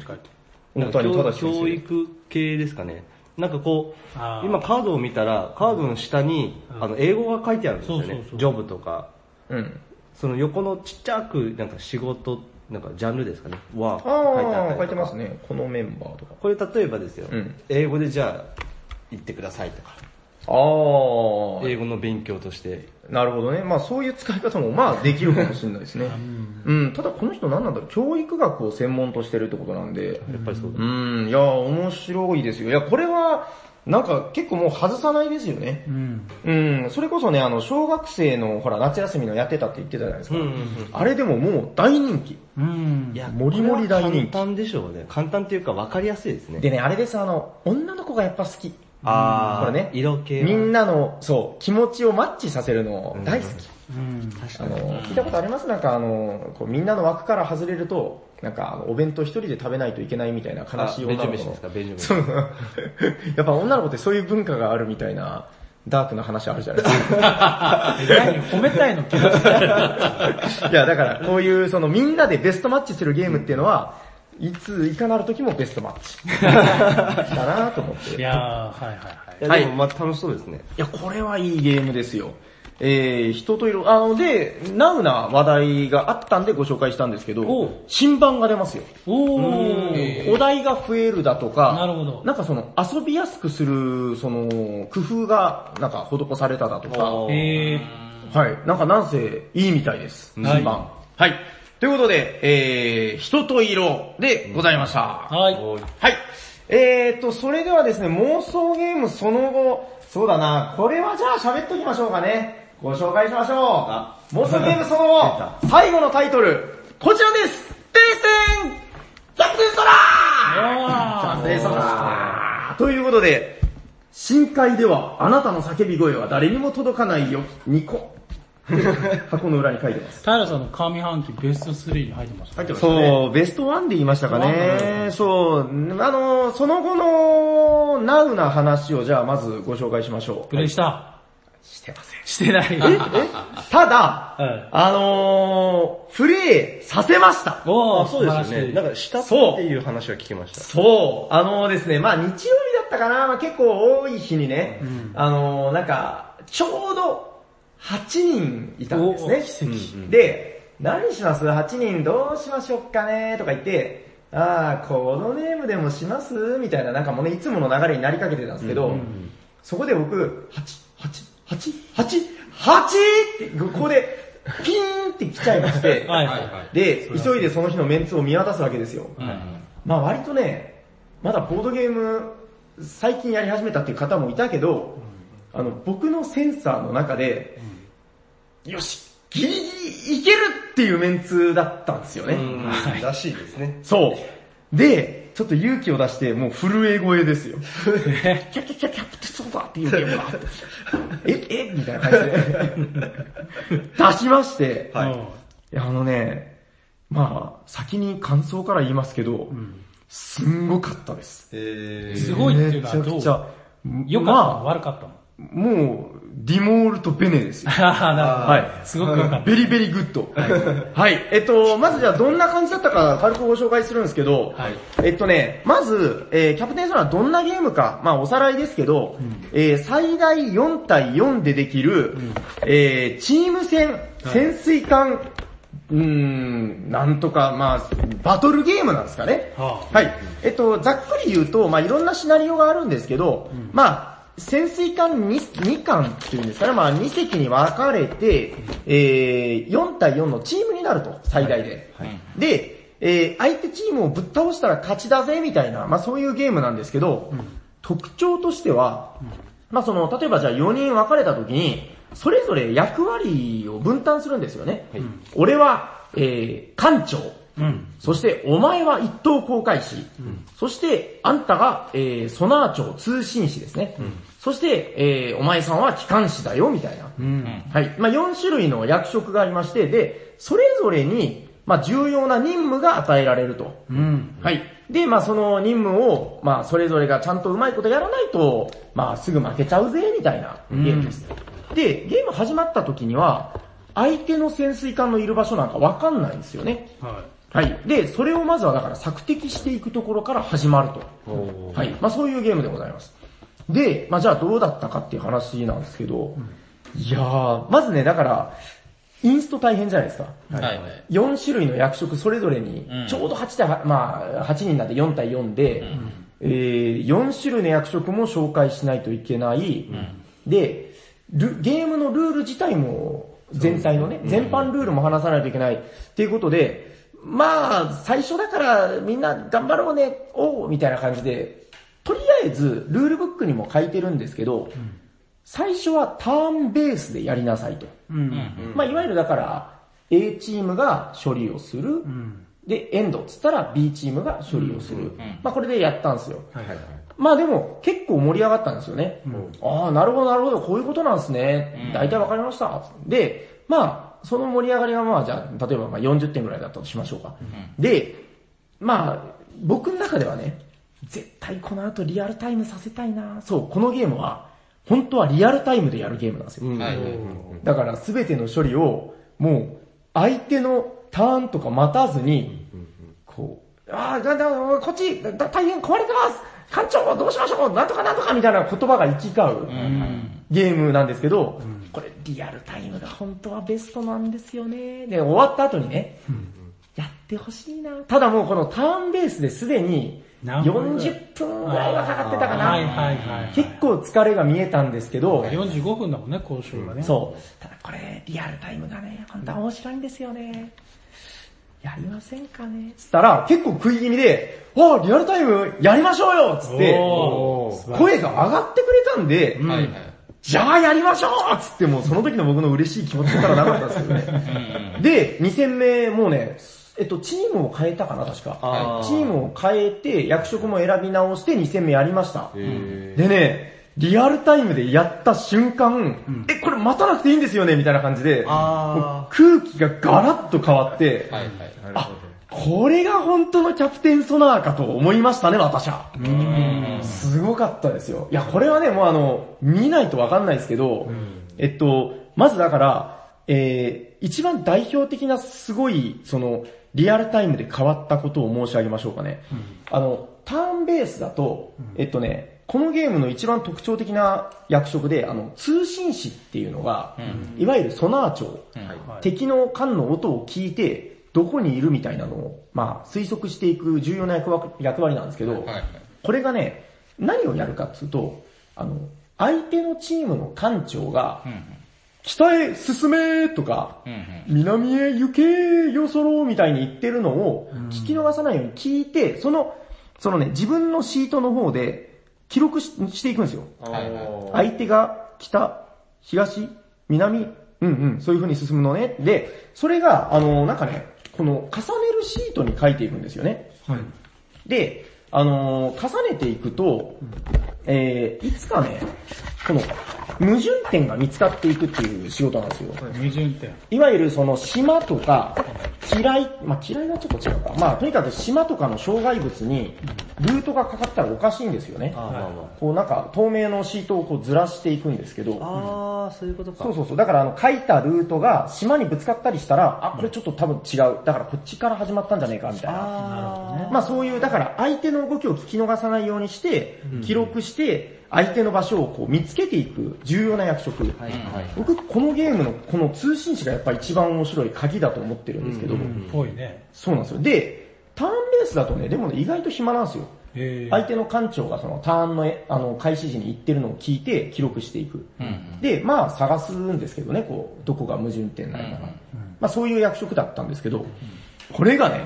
D: 大谷正
C: 教育系ですかね。なんかこう今カードを見たら、カードの下に、あの、英語が書いてあるんですよねジョブとか。
D: うん。
C: その横のちっちゃく、なんか仕事、なんかジャンルですかね。は、書いてあったりとか
D: 書いてますね。このメンバーとか。
C: これ例えばですよ、
D: うん
C: 英語でじゃあ、言ってくださいとか、
D: ああ、
C: 英語の勉強として、
D: なるほどね。まあそういう使い方もまあできるかもしれないですね。うん。ただこの人何なんだろう。教育学を専門としてるってことなんで。
C: やっぱりそうだ。
D: うん。いや、面白いですよ。いや、これは、なんか結構もう外さないですよね。
A: うん。
D: うん。それこそね、あの、小学生のほら、夏休みのやってたって言ってたじゃないですか。
C: うんうんうん
D: あれでももう大人気。
A: うん。
C: いや、
D: もりもり大人気
C: これは簡単でしょうね。簡単っていうか分かりやすいですね。
D: でね、あれです、あの、女の子がやっぱ好き。
C: あー、
D: これね
C: 色系は
D: みんなの、そう、気持ちをマッチさせるの大好き。
A: うん。
D: あの、聞いたことあります？なんかあの、こうみんなの枠から外れると、なんかあのお弁当一人で食べないといけないみたいな悲しい女の子の
C: ですか、ベンジ。
D: そう。やっぱ女の子ってそういう文化があるみたいな、ダークな話あるじゃないですか。
A: 何？褒めたいの気持ち
D: いや、だからこういうそのみんなでベストマッチするゲームっていうのは、いついかなる時もベストマッチ。だなと思って。
A: いやー、はいはいはい。
C: いや、
D: はい
C: でもまあ楽しそうですね。
D: いや、これはいいゲームですよ。えー、人と色、あの、で、ナウな話題があったんでご紹介したんですけど、新版が出ますよ。
A: おー。
D: お題が増えるだとか、
A: なるほど
D: なんかその遊びやすくする、その、工夫がなんか施されただとか、
A: え
D: はい。なんかなんせいいみたいです。
A: はい
D: 新版。はい。ということで、えー、人と色でございました。
A: ー。はい。
D: はい。えーと、それではですね、妄想ゲームその後、そうだな、これはじゃあ喋っときましょうかね。ご紹介しましょう。妄想ゲームその後、最後のタイトル、こちらです停戦キャプテンソラーキャプテンソラーということで、深海ではあなたの叫び声は誰にも届かないよ、ニコ。箱の裏に書いてます。
A: 平さんの上半期ベスト3に入ってました。
D: てそう、ベストワンで言いましたかね。そう、あの、その後のナウな話をじゃあまずご紹介しましょう。
A: プレイした？
D: してません。
A: してない。
D: え？ただ、
A: はい
D: あのー、プレイさせました。
A: お
C: そうですよね。なんか、したっていう話は聞きました。
D: そう、あのですね、まあ日曜日だったかな、まあ、結構多い日にね、あのー、なんか、ちょうど8人いたんですね。で、何します ?8 人どうしましょうかね？とか言って、あー、コードネームでもします？みたいな、なんかもうね、いつもの流れになりかけてたんですけど、そこで僕、8、8、8、8、8って、ここで、ピーンって来ちゃいまして、
A: はいはい。
D: で、急いでその日のメンツを見渡すわけですよ。まあ割とね、まだボードゲーム最近やり始めたっていう方もいたけど、あの、僕のセンサーの中で、よし、ギリギリいけるっていうメンツだったんですよね。
C: うん、らしいですね。
D: そう。で、ちょっと勇気を出して、もう震え声ですよ。キャキャキャキャプテそうだっていうゲームだ。え、え？みたいな感じで。出しまして、
A: はい。
D: いや、あのね、まあ、先に感想から言いますけど、すんごかったです。
C: え
A: すごいっていうのはどう？
D: めちゃくちゃ、
A: 良かったの？
D: ま
A: 悪かったの？
D: あ、もう、 di molto bene ですよ。はい。
A: すごく良かった。
D: ベリ very good。はい。えっと、まずじゃあどんな感じだったか軽くご紹介するんですけど、
A: はい
D: えっとね、まず、えーキャプテンソラはどんなゲームか、まあおさらいですけど、えー最大4対4でできる、えーチーム戦、潜水艦、うーん、なんとか、まあ、バトルゲームなんですかね。
A: は
D: はい。えっと、ざっくり言うと、まあいろんなシナリオがあるんですけど、まあ、潜水艦 2, 2艦っていうんですかね、まあ2隻に分かれて、えー、4対4のチームになると、最大で。で、えー、相手チームをぶっ倒したら勝ちだぜ、みたいな、まあそういうゲームなんですけど、特徴としては、まあその、例えばじゃあ4人分かれた時に、それぞれ役割を分担するんですよね。俺は、えー、艦長。
A: うん。
D: そして、お前は一等航海士。そして、あんたが、えー、ソナー長通信士ですね。そして、えー、お前さんは機関士だよ、みたいな。はい。まあ、4種類の役職がありまして、で、それぞれに、まあ、重要な任務が与えられると。
A: うん。
D: はい。で、まあ、その任務を、まあ、それぞれがちゃんとうまいことやらないと、まあ、すぐ負けちゃうぜ、みたいなゲームです。で、ゲーム始まった時には、相手の潜水艦のいる場所なんかわかんないんですよね。
A: は
D: はい。で、それをまずはだから索敵していくところから始まると。はい。まあそういうゲームでございます。で、まあじゃあどうだったかっていう話なんですけど、いやー、まずね、だから、インスト大変じゃないですか。
E: はい。はい。
D: 4種類の役職それぞれに
E: うん、
D: ちょうど8対8、まあ8人なんで4対4で、えー、4種類の役職も紹介しないといけない。で、ルゲームのルール自体も、全体のね、全般ルールも話さないといけない。っていうことで、まあ、最初だからみんな頑張ろうね、おうみたいな感じで、とりあえずルールブックにも書いてるんですけど、最初はターンベースでやりなさいと。
A: い。うん。
D: まあ、いわゆるだから、A チームが処理をする。
A: うん。
D: で、エンドっつったら B チームが処理をする。まあ、これでやったんですよ。
A: はい。
D: まあでも、結構盛り上がったんですよね。ああ、なるほどなるほど、こういうことなんですね。大体わかりました。で、まあ、その盛り上がりがまあ、じゃあ、例えばまあ40点ぐらいだったとしましょうか。で、まあ、僕の中ではね、絶対この後リアルタイムさせたいな。そう、このゲームは、本当はリアルタイムでやるゲームなんですよ。
E: はい。はい。
D: だから全ての処理を、もう、相手のターンとか待たずに、こう、ああ、だ、だ、こっち、だ大変壊れてます。艦長どうしましょう。なんとかなんとかみたいな言葉が行き交うゲームなんですけど、これリアルタイムが本当はベストなんですよね。で、終わった後にね、やってほしいな。ただもうこのターンベースですでに
A: 何分ぐらい
D: ？40分ぐらいはかかってたか
A: はい
D: な。
A: はいはい。
D: 結構疲れが見えたんですけど、
A: 45分だもんね、交渉がね。
D: そう。ただこれ、リアルタイムがね、本当は面白いんですよね。やりませんかねつったら、結構食い気味で、ああ、リアルタイムやりましょうよつって、声が上がってくれたんで、
E: はいはい。
D: じゃあやりましょうつってもうその時の僕の嬉しい気持ちからなかったんですけどね。で、2戦目、もうね、えっと、チームを変えたかな、確か。
C: あー
D: チームを変えて、役職も選び直して2戦目やりました。
C: へ
D: でね、リアルタイムでやった瞬間、え、これ待たなくていいんですよねみたいな感じで、
C: あ
D: 空気がガラッと変わって、
E: はいはい。
D: あ、これが本当のキャプテンソナーかと思いましたね、私は。すごかったですよ。いや、これはね、もうあの、見ないとわかんないですけど、えっと、まずだから、えー、一番代表的なすごい、その、リアルタイムで変わったことを申し上げましょうかね。あの、ターンベースだと、えっとね、このゲームの一番特徴的な役職で、あの、通信士っていうのが、いわゆるソナー長、
A: はい
D: 敵の艦の音を聞いて、どこにいるみたいなのを、まあ、推測していく重要な役割役割なんですけど、
E: はいはい。
D: これがね、何をやるかっていうと、あの、相手のチームの艦長が、
E: うんうん。
D: 北へ進めとか、
E: うんうん。
D: 南へ行けよそろみたいに言ってるのを聞き逃さないように聞いて、その、そのね、自分のシートの方で記録ししていくんですよ。相手が北、東、南、うんうん、そういう風に進むのね。で、それが、あの、なんかね、この重ねるシートに書いていくんですよね。
A: はい。
D: で、あのー重ねていくと、えー、いつかね、この、矛盾点が見つかっていくっていう仕事なんですよ。
A: 矛盾点。
D: いわゆるその島とか、嫌い、まあ嫌いはちょっと違うか。まあとにかく島とかの障害物にルートがかかったらおかしいんですよね。こうなんか透明のシートをこうずらしていくんですけど、
C: あ。あー、そういうことか。
D: そうそうそう。だからあの書いたルートが島にぶつかったりしたら、あ、これちょっと多分違う。だからこっちから始まったんじゃねえかみたいな。
C: あ
D: まあそういう、だから相手の動きを聞き逃さないようにして、記録して、相手の場所をこう見つけていく重要な役職。
C: ー。はいはい。
D: 僕、このゲームのこの通信士がやっぱり一番面白い鍵だと思ってるんですけど、
A: ぽいね。
D: そうなんですよ。で、ターンベースだとね、でもね、意外と暇なんですよ。
A: へ
D: 相手の艦長がそのターンのえあの開始時に言ってるのを聞いて記録していく。
E: うん
D: で、まあ探すんですけどね、こう、どこが矛盾点ないかな。まあそういう役職だったんですけど、これがね、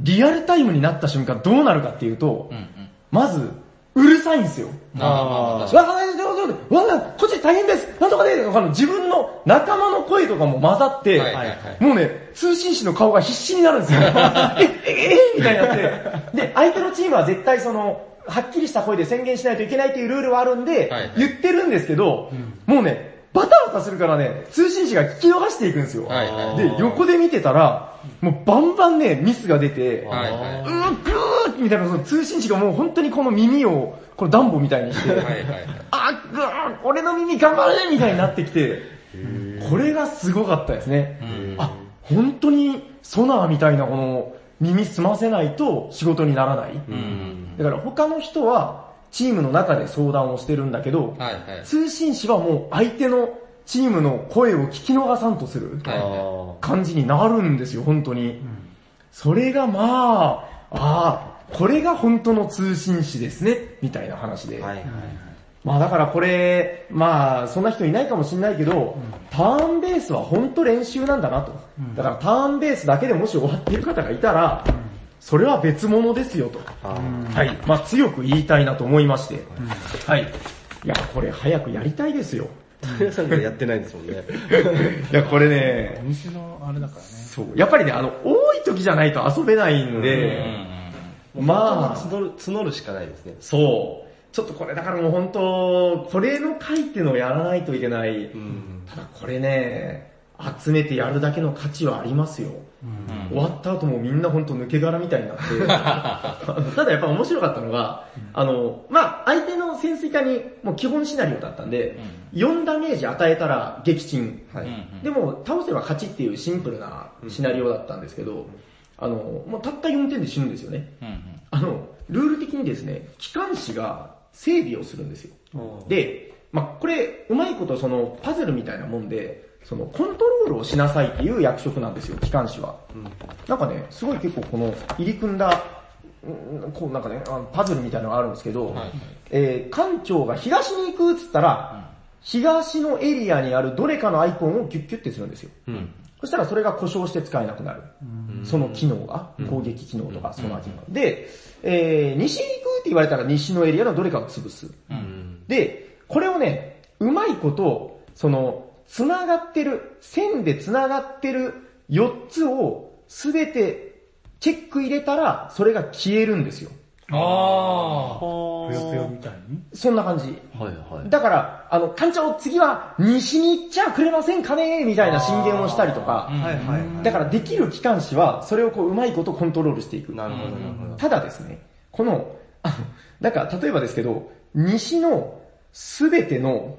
D: リアルタイムになった瞬間どうなるかっていうと、
E: うん。うん
D: まず、うるさいんですよ。
E: ああ、
D: わあ、どうぞどうぞ、わあ、こっち大変です。なんとかで、あの自分の仲間の声とかも混ざって、
E: はいはいはい。
D: もうね、通信士の顔が必死になるんですよ。え、え、え、えみたいになって。で、相手のチームは絶対その、はっきりした声で宣言しないといけないっていうルールはあるんで、
E: はいはい。
D: 言ってるんですけど、もうね、バタバタするからね、通信士が聞き逃していくんですよ。
E: はいはい
D: で、横で見てたら、もうバンバンね、ミスが出て、
E: はいはい。
D: うーぐーみたいな、その通信士がもう本当にこの耳を、このダンボみたいにして、
E: はいはいはい。
D: あぐー俺の耳頑張れみたいになってきて、これがすごかったですね。あ、本当にソナーみたいなこの耳澄ませないと仕事にならない。
E: うん。
D: だから他の人はチームの中で相談をしてるんだけど、
E: はいはい。
D: 通信士はもう相手のチームの声を聞き逃さんとする感じになるんですよ、本当に。それがまあ、ああ、これが本当の通信士ですね、みたいな話で。
C: ーはいはい
D: まあだからこれ、まあそんな人いないかもしれないけど、ターンベースは本当練習なんだなと。だからターンベースだけでもし終わっている方がいたら、それは別物ですよと。はい。まあ強く言いたいなと思いまして。はい。いや、これ早くやりたいですよ。
C: 皆さん がやってないんですもんね。
D: いや、これね、
A: 西のあれだからね。
D: そう。やっぱりね、あの、多い時じゃないと遊べないんで、まあ、
C: 募る、募るしかないですね。
D: そう。ちょっとこれだからもう本当、これの回っていうのをやらないといけない。
C: うん。
D: ただこれね、集めてやるだけの価値はありますよ。終わった後もみんな本当抜け殻みたいになって。ただやっぱ面白かったのが、あの、まあ相手の潜水艦にもう基本シナリオだったんで、4ダメージ与えたら撃沈。
C: はい。
D: でも倒せば勝ちっていうシンプルなシナリオだったんですけど、あの、もうたった4点で死ぬんですよね。あの、ルール的にですね、機関士が整備をするんですよ。で、まあ、これ、うまいことそのパズルみたいなもんで、そのコントロールをしなさいっていう役職なんですよ、機関士は。なんかね、すごい結構この入り組んだ、うんこうなんかね、パズルみたいなのがあるんですけど、
E: はい
D: えー艦長が東に行くっつったら、東のエリアにあるどれかのアイコンをキュッキュッてするんですよ。
C: うん。
D: そしたらそれが故障して使えなくなる。その機能が、攻撃機能とかその機能。で、えー、西に行くって言われたら西のエリアのどれかを潰す。
C: うん。
D: で、これをね、うまいこと、その、繋がってる、線で繋がってる4つをすべてチェック入れたら、それが消えるんですよ。
A: ああ。ぷよぷよみたいに？
D: そんな感じ。
C: はいはい。
D: だから、あの、艦長次は西に行っちゃくれませんかね？みたいな進言をしたりとか、
C: はいはい。
D: だからできる機関士は、それをこう、うまいことコントロールしていく。
C: なるほどなるほど。
D: ただですね、この、あの、なんか例えばですけど、西のすべての、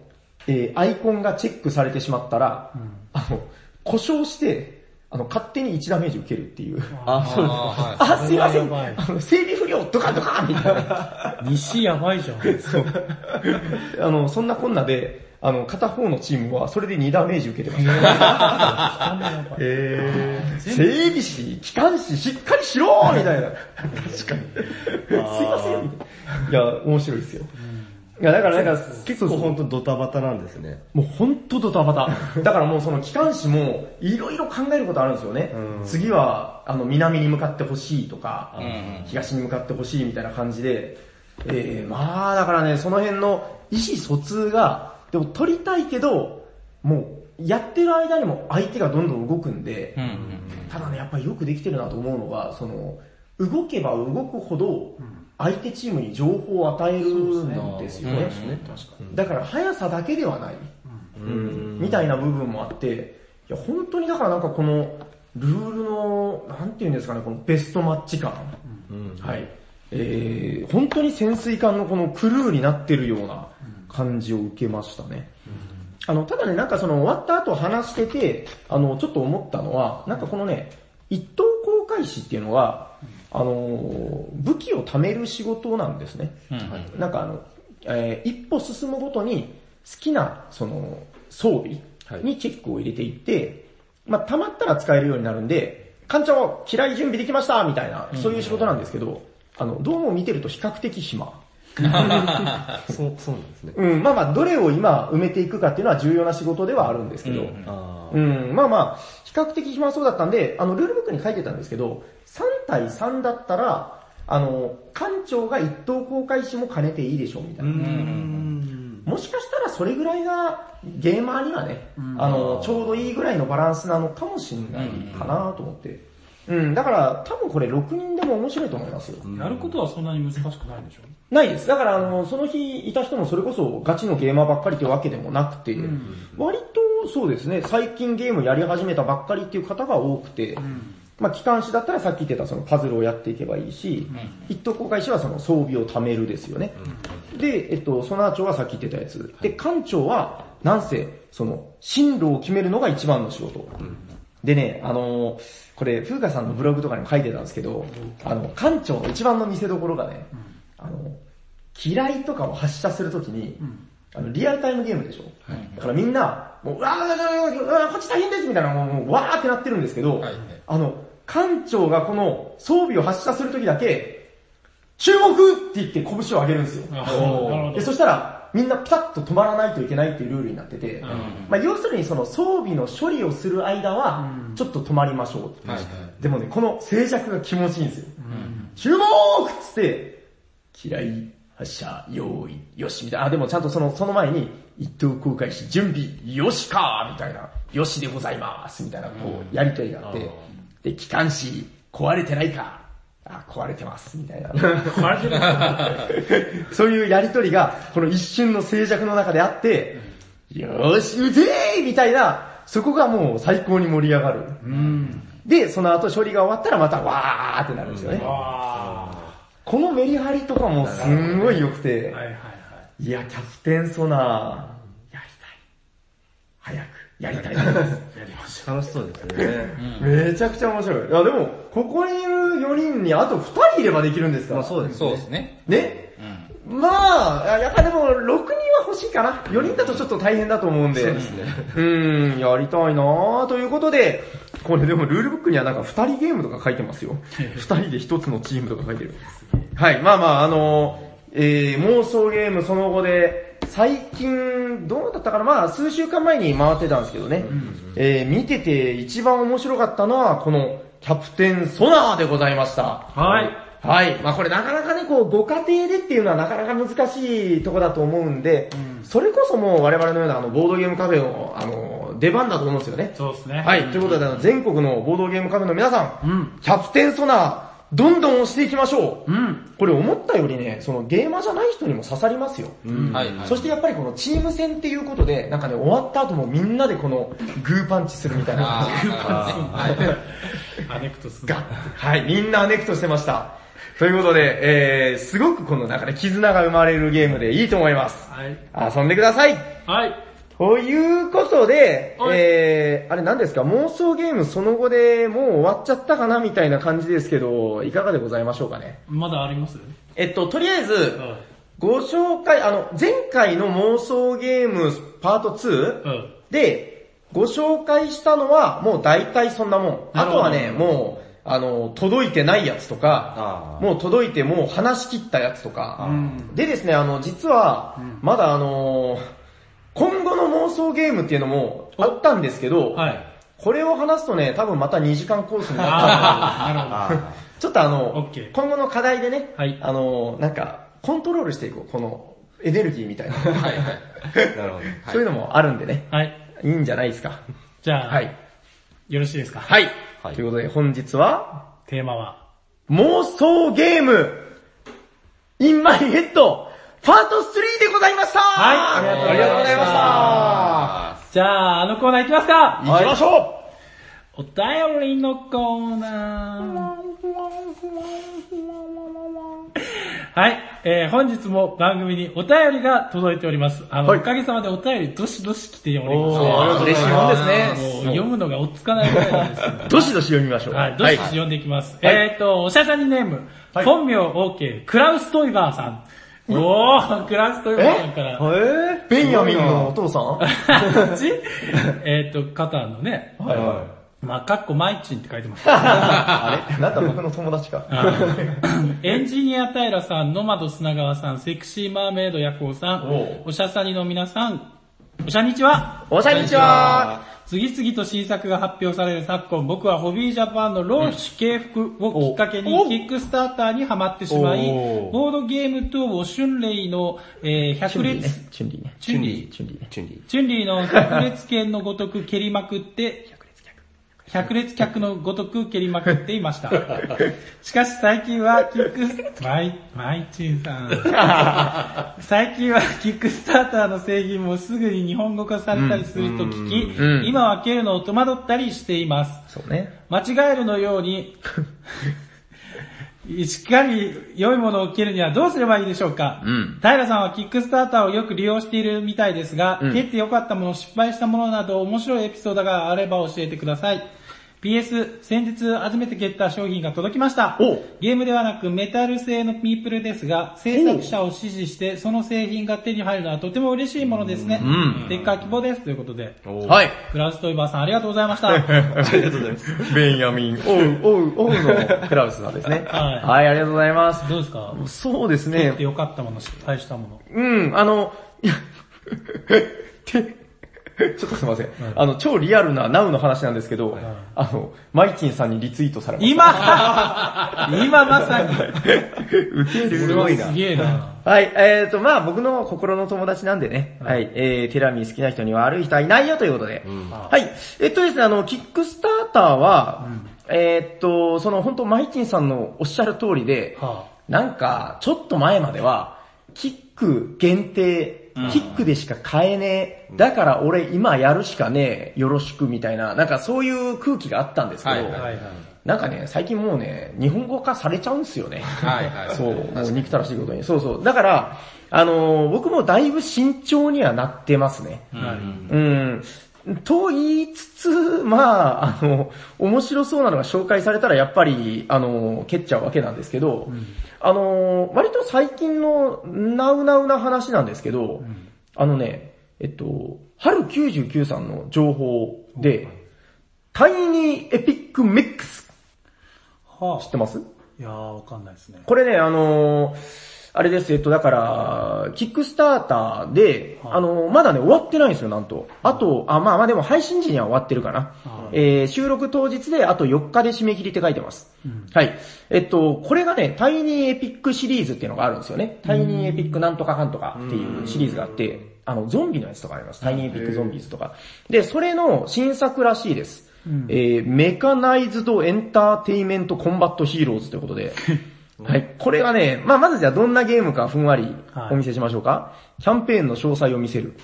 D: えーアイコンがチェックされてしまったら、あの、故障して、あの、勝手に1ダメージ受けるっていう。
C: あ、そうです。
E: は
D: あ、すいません。あの、整備不良、ドカドカみたいな。
A: 西やばいじゃん。
D: あの、そんなこんなで、あの、片方のチームはそれで2ダメージ受けてます。えー、整備士、機関士、しっかりしろみたいな。確かに。すいません。みたいないや、面白いですよ。いや、だからなんか、
C: 結構本当ドタバタなんですね。
D: もうほんとドタバタ。だからもうその機関士も、いろいろ考えることあるんですよね。
C: うん
D: 次は、あの、南に向かってほしいとか、
E: うんうん
D: 東に向かってほしいみたいな感じで、えー、まあだからね、その辺の意思疎通が、でも取りたいけど、もう、やってる間にも相手がどんどん動くんで、
E: うんうん
D: ただね、やっぱりよくできてるなと思うのが、その、動けば動くほど、相手チームに情報を与えるんですよね。だから速さだけではない。
C: うん。
D: みたいな部分もあって、いや、本当にだからなんかこの、ルールの、なんていうんですかね、このベストマッチ感。
C: うん。
D: はい。えー、本当に潜水艦のこのクルーになってるような感じを受けましたね。あの、ただね、なんかその終わった後話してて、あの、ちょっと思ったのは、なんかこのね、一等航海士っていうのは、あの、武器を貯める仕事なんですね。
E: うん
D: なんかあの、えー一歩進むごとに好きなその装備にチェックを入れていって、まあ溜まったら使えるようになるんで、艦長、嫌い準備できましたみたいな、そういう仕事なんですけど、あの、どうも見てると比較的暇。
C: そう、そうなんですね。
D: うん、まあまあ、どれを今埋めていくかっていうのは重要な仕事ではあるんですけど、
E: うん
C: あ
D: うん、まあまあ、比較的暇そうだったんで、あの、ルールブックに書いてたんですけど、3対3だったら、あの、館長が一等公開しも兼ねていいでしょうみたいな。もしかしたらそれぐらいがゲーマーにはね、あの、ちょうどいいぐらいのバランスなのかもしれないかなと思って。うん、だから多分これ6人でも面白いと思いますよ。
A: やることはそんなに難しくないでしょ？
D: ないです。だからあの、その日いた人もそれこそガチのゲーマーばっかりというわけでもなくて、割とそうですね、最近ゲームやり始めたばっかりっていう方が多くて、まあ機関士だったらさっき言ってたそのパズルをやっていけばいいし、一等公開士はその装備を貯めるですよね。で、えっと、ソナー長はさっき言ってたやつ。で、艦長は、なんせ、その、進路を決めるのが一番の仕事。でね、あのーこれ、風花さんのブログとかにも書いてたんですけど、あの、艦長の一番の見せ所がね、あの、嫌いとかを発射するときに、あの、リアルタイムゲームでしょ、だからみんな、もう、うわーうわーうわーうわーこっち大変ですみたいな、もう、もうわーってなってるんですけど、あの、艦長がこの装備を発射するときだけ、注目って言って拳を上げるんですよ。で、
A: ど。
D: そしたら、みんなピタッと止まらないといけないっていうルールになってて、まあ要するにその装備の処理をする間は、ちょっと止まりましょうって、でもね、この静寂が気持ちいいんですよ。注目っつって、嫌い、発射、用意、よし、みたいな。あ、でもちゃんとその、その前に、一等公開し、準備、よしかみたいな。よしでございますみたいな、こう、やりとりがあって。で、機関士、壊れてないかあ、壊れてます、みたいな。
A: マジで
D: そういうやりとりが、この一瞬の静寂の中であって、よーし、撃てーみたいな、そこがもう最高に盛り上がる。で、その後処理が終わったらまたわーってなるんですよね。
A: あ
D: このメリハリとかもすんごい良くて。
A: い
D: や、キャプテンソナー、やりたい。早く、やりたいです。
A: やりましょ
C: 楽しそうですね。
D: めちゃくちゃ面白い。いや、でも、ここにいる4人にあと2人いればできるんですか？ら。
C: まあそうです
E: そうですね。
D: ね、まあ、やっぱでも6人は欲しいかな。4人だとちょっと大変だと思うんで。そうですね。うん、やりたいなぁということで、これでもルールブックにはなんか2人ゲームとか書いてますよ。2人で1つのチームとか書いてる。はい、まあまあ、あのえー、妄想ゲームその後で、最近、どうだったかなまあ、数週間前に回ってたんですけどね。えー、見てて一番面白かったのは、この、キャプテンソナーでございました。
A: う。はい。
D: はい。まあこれなかなかね、こう、ご家庭でっていうのはなかなか難しいとこだと思うんで、それこそもう我々のようなあの、ボードゲームカフェの、あの、出番だと思うんですよね。
A: そうですね。
D: はい。ということで、あの全国のボードゲームカフェの皆さん、
A: うん。
D: キャプテンソナー、どんどん押していきましょう。
A: うん。
D: これ思ったよりね、そのゲーマーじゃない人にも刺さりますよ。
E: はいはい。
D: そしてやっぱりこのチーム戦っていうことで、なんかね、終わった後もみんなでこのグーパンチするみたいな。
E: あーはい
A: アネクトする。
D: ガッはい、みんなアネクトしてました。ということで、えー、すごくこの中で絆が生まれるゲームでいいと思います。
A: はい。
D: 遊んでください。
A: はい。
D: ということで、
A: はい
D: えー、あれ何ですか、妄想ゲームその後でもう終わっちゃったかなみたいな感じですけど、いかがでございましょうかね？
A: まだあります？
D: えっと、とりあえず、
A: うん。
D: ご紹介、あの、前回の妄想ゲームパート 2?
A: うん。
D: で、ご紹介したのは、もう大体そんなもん。あとはね、もう、あの、届いてないやつとかもう届いてもう話し切ったやつとか。
A: うん。
D: でですね、あの、実は、まだあの今後の妄想ゲームっていうのもあったんですけど、
A: はい。
D: これを話すとね、多分また2時間コースにな
A: るほど。
C: あ
D: ちょっとあの今後の課題でね、
A: はい
D: あの、なんか、コントロールしていこう、このエネルギーみたいな。
E: はいはい。
C: ーなるほど。
D: そういうのもあるんでね、
A: はい。
D: いいんじゃないですか。
A: じゃあ、
D: はい。
A: よろしいですか？
D: はい。
C: はい
D: ということで本日は、
A: テーマは？
D: 妄想ゲーム、インマイヘッド、パート3でございました。
A: はい。ありがとうございました。じゃあ、あのコーナー行きますか。
D: 行きましょ
A: お便りのコーナー。はい、えー、本日も番組にお便りが届いております。あの、
D: はい。
A: おかげさまでお便りどしどし来ております。
D: おーありがとうございます嬉しいもんですね。
A: 読むのが追っつかないぐらいなんですけど
D: しどし読みましょう。
A: はい、どしどし読んでいきます。
D: はい。
A: えっ、ー、と、おしゃさにネーム、
D: はい。
A: 本名 OK、クラウストイバーさん。おー、クラウストイバーさんから。
D: え？ベンヤミンのお父さん？
A: っち？えっと、カタンのね、
D: いは
A: まあ、かっこマイチンって書いてます。
D: い。あれ？なんだ僕の友達か。
A: エンジニア平さん、ノマド砂川さん、セクシーマーメイドヤコウさ
D: お
A: ん、おしゃさにの皆さん、おしゃにちは。
D: おしゃにちは。
A: 次々と新作が発表される昨今、僕はホビージャパンのローシュ敬服をきっかけに、キックスターターにハマってしまい、
C: お
A: ボードゲーム等を春麗の、えー、百列、
D: チュンリーね。
A: チュンリー
D: チュンリーね。
C: チュンリー。
A: の百列拳のごとく蹴りまくって、百列客のごとく蹴りまくっていました。しかし最近はキックス、マイ、マイチンさん。最近はキックスターターの製品もすぐに日本語化されたりすると聞き、
D: うん
A: 今は蹴るのを戸惑ったりしています。
D: そうね。
A: 間違えるのように、しっかり良いものを蹴るにはどうすればいいでしょうか、
D: うん
A: 平さんはキックスターターをよく利用しているみたいですが、
D: うん
A: 蹴って良かったもの、失敗したものなど面白いエピソードがあれば教えてください。PS、先日初めて蹴った商品が届きました
D: お。
A: ゲームではなくメタル製のミープルですが、制作者を支持してその製品が手に入るのはとても嬉しいものですね。
D: うん
A: ステッカー希望です。ということで、
D: はい。
A: クラウストイバーさんありがとうございました。
C: ありがとうございます。
D: ベンヤミン、おう、おう、おうのクラウスさんですね。
A: はい
D: はい、ありがとうございます。
A: どうですか？
D: そうですね
A: 蹴って。良かったもの、失敗したもの。
D: うん、あの、いや、て、ちょっとすいません。あの、超リアルなナウの話なんですけど、あの、マイチンさんにリツイートされました。
A: 今今まさに。
D: ウケる。
A: すごいな。すげえな。
D: はい、えーと、まあ僕の心の友達なんでね、はい、えー、テラミ好きな人には悪い人はいないよということで、はい、えっとですね、あの、キックスターターは、えーっと、その本当マイチンさんのおっしゃる通りで、
A: は
D: なんか、ちょっと前までは、キック限定、キックでしか買えねえ、だから俺今やるしかねえ、よろしくみたいな、なんかそういう空気があったんですけど、
E: はいはい
A: はいはい。
D: なんかね、最近もうね、日本語化されちゃうんですよね。
E: はいはい。
D: そう、もう憎たらしいことに。そうそう。だから、あのー僕もだいぶ慎重にはなってますね。うん。と言いつつ、まあ、あの、面白そうなのが紹介されたらやっぱり、あの、蹴っちゃうわけなんですけど、あの、割と最近のナウナウな話なんですけど、あのね、えっと、春99さんの情報で、タイニーエピックミックス。
A: は
D: 知ってます？
A: いやー、わかんないですね。
D: これね、あのーあれです、えっと、だから、キックスターターで、あのーまだね、終わってないんですよ、なんと。あと、あ、まあまあでも配信時には終わってるかな。えー、収録当日であと4日で締め切りって書いてます。はい。えっと、これがね、 Tiny Epic シリーズっていうのがあるんですよね。 Tiny Epic なんとかかんとかっていうシリーズがあって、あの、ゾンビのやつとかあります。 Tiny Epic Zombies とか。で、それの新作らしいです。えー、 Mechanized Entertainment Combat Heroes ということで、はい。これがね、まあまずじゃあどんなゲームかふんわり
A: はい
D: お見せしましょうか。キャンペーンの詳細を見せる。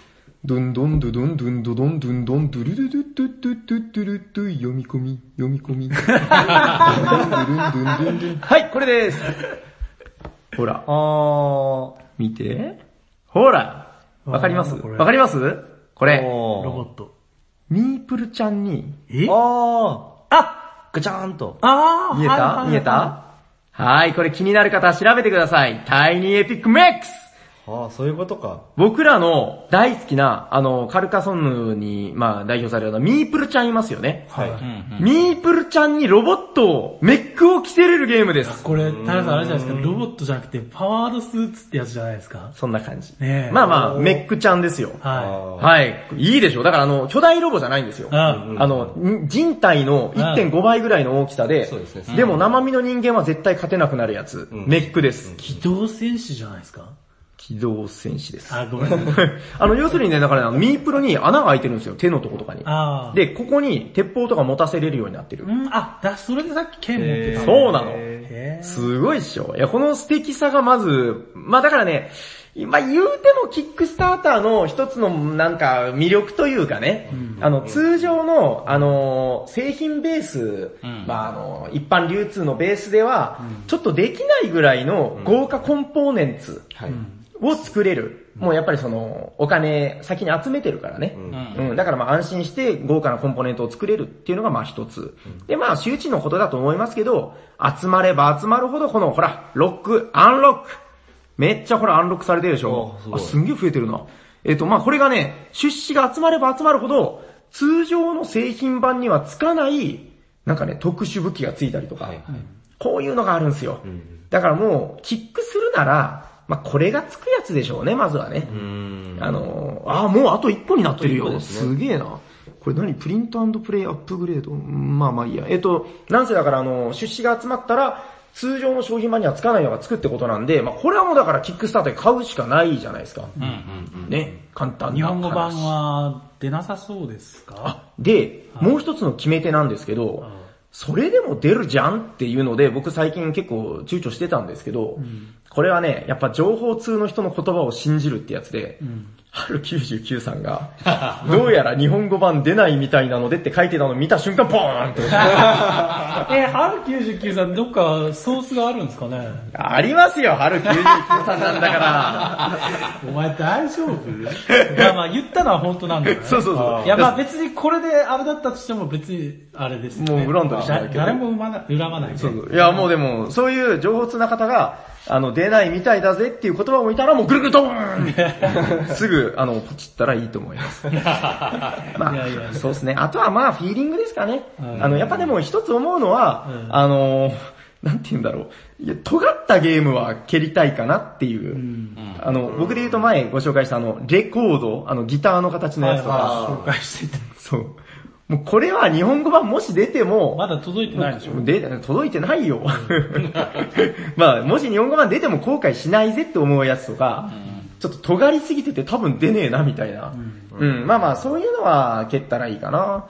D: ドゥンドンドゥドンドゥンドドンドゥンドンドゥルドゥドゥドゥドゥルドゥ読み込み、読み込み。はい、これです。ほら、
C: あー。
D: 見て。ほら、わかります
A: わか
D: りますこれ、
A: ロボット。
D: ミープルちゃんに、
A: え
C: あー。あガチャーンと。
A: あー
D: 見えた見えたはい、これ気になる方は調べてください。タイニーエピックメックス
C: あー、そういうことか。
D: 僕らの大好きな、あの、カルカソンヌに、まあ、代表されるようなミープルちゃんいますよね。
A: はい。
D: ミープルちゃんにロボットを、メックを着せれるゲームです。
A: これ、タラさんあれじゃないですか、ロボットじゃなくてパワードスーツってやつじゃないですか。
D: そんな感じ。
A: ねえ
D: まあまあ、メックちゃんですよ。
A: は
D: はい。いいでしょだからあの、巨大ロボじゃないんですよ。
A: い。うん。
D: あの、ん人体の1.5倍ぐらいの大きさで、
C: そうですね
D: でも生身の人間は絶対勝てなくなるやつ。メックです。
A: 機動戦士じゃないですか。
D: 機動戦士です。
A: あ、ごめん。
D: あの、要するにね、だからねあのミープルに穴が開いてるんですよ、手のとことかに。で、ここに鉄砲とか持たせれるようになってる。
A: うん、あ、だ、それでさっき剣持ってた。
D: そうなの。すごいっしょ。いや、この素敵さがまず、まあだからね、まあ言うてもキックスターターの一つのなんか魅力というかね、あの通常のあの製品ベース、まああの一般流通のベースでは、ちょっとできないぐらいの豪華コンポーネンツ
C: はい。
D: を作れる。もうやっぱりそのお金先に集めてるからね。うん、だからまあ安心して豪華なコンポーネントを作れるっていうのがまあ一つ。でまあ周知のことだと思いますけど、集まれば集まるほどこのほら、ロック、アンロック。めっちゃほらアンロックされてるでしょ
C: あす。
D: んげえ増えてるな。えっ、とまあこれがね、出資が集まれば集まるほど、通常の製品版にはつかない、なんかね、特殊武器がついたりとか、
C: はいはい
D: こういうのがあるんですよ。だからもう、キックするなら、まあこれがつくやつでしょうね、まずはね。
C: うーん。
D: あの、ああ、もうあと1個になってるよ。
C: すね
D: すげえな。これ何プリントプレイアップグレード？うんまあまあいいや。えっと、なんせだからあの、出資が集まったら、通常の商品版にはつかないのがつくってことなんで、まあこれはもうだからキックスターターで買うしかないじゃないですか。
E: うんうんうん。
D: ね、簡単な
A: 日本語版
D: 話
A: は出なさそうですか？
D: で、もう一つの決め手なんですけど、それでも出るじゃんっていうので、僕最近結構躊躇してたんですけど、これはね、やっぱ情報通の人の言葉を信じるってやつで、春99さんが、どうやら日本語版出ないみたいなのでって書いてたのを見た瞬間、ポーンって。
A: え、春99さんどっかソースがあるんですかね？
D: ありますよ、春99さんなんだから。
A: お前大丈夫？まあまあ言ったのは本当なんだよね。
D: そうそうそう
A: いやまあ別にこれであれだったとしても別にあれですよね。
D: もう恨んだりしないけど
A: 誰も恨まない恨まないね。
D: そうそういや、もうでも、そういう情報通な方が、あの、出ないみたいだぜっていう言葉を見たら、もうぐるぐるドーンすぐ、あの、ポチったらいいと思います。まあ、
A: いやいや
D: そうですね。あとはまあ、フィーリングですかね。
A: うん
D: あの、やっぱでも一つ思うのは、
A: うん
D: あの、なんて言うんだろう。いや、尖ったゲームは蹴りたいかなっていう。
A: うん
D: あの、僕で言うと前ご紹介したあの、レコード、あの、ギターの形のやつとか、
A: 紹介してて。
D: そう。もうこれは日本語版もし出ても、
A: まだ届いてないでしょ。
D: で、届いてないよ。まあ、もし日本語版出ても後悔しないぜって思うやつとか、ちょっと尖りすぎてて多分出ねえなみたいな。うん、まあまあ、そういうのは蹴ったらいいかな。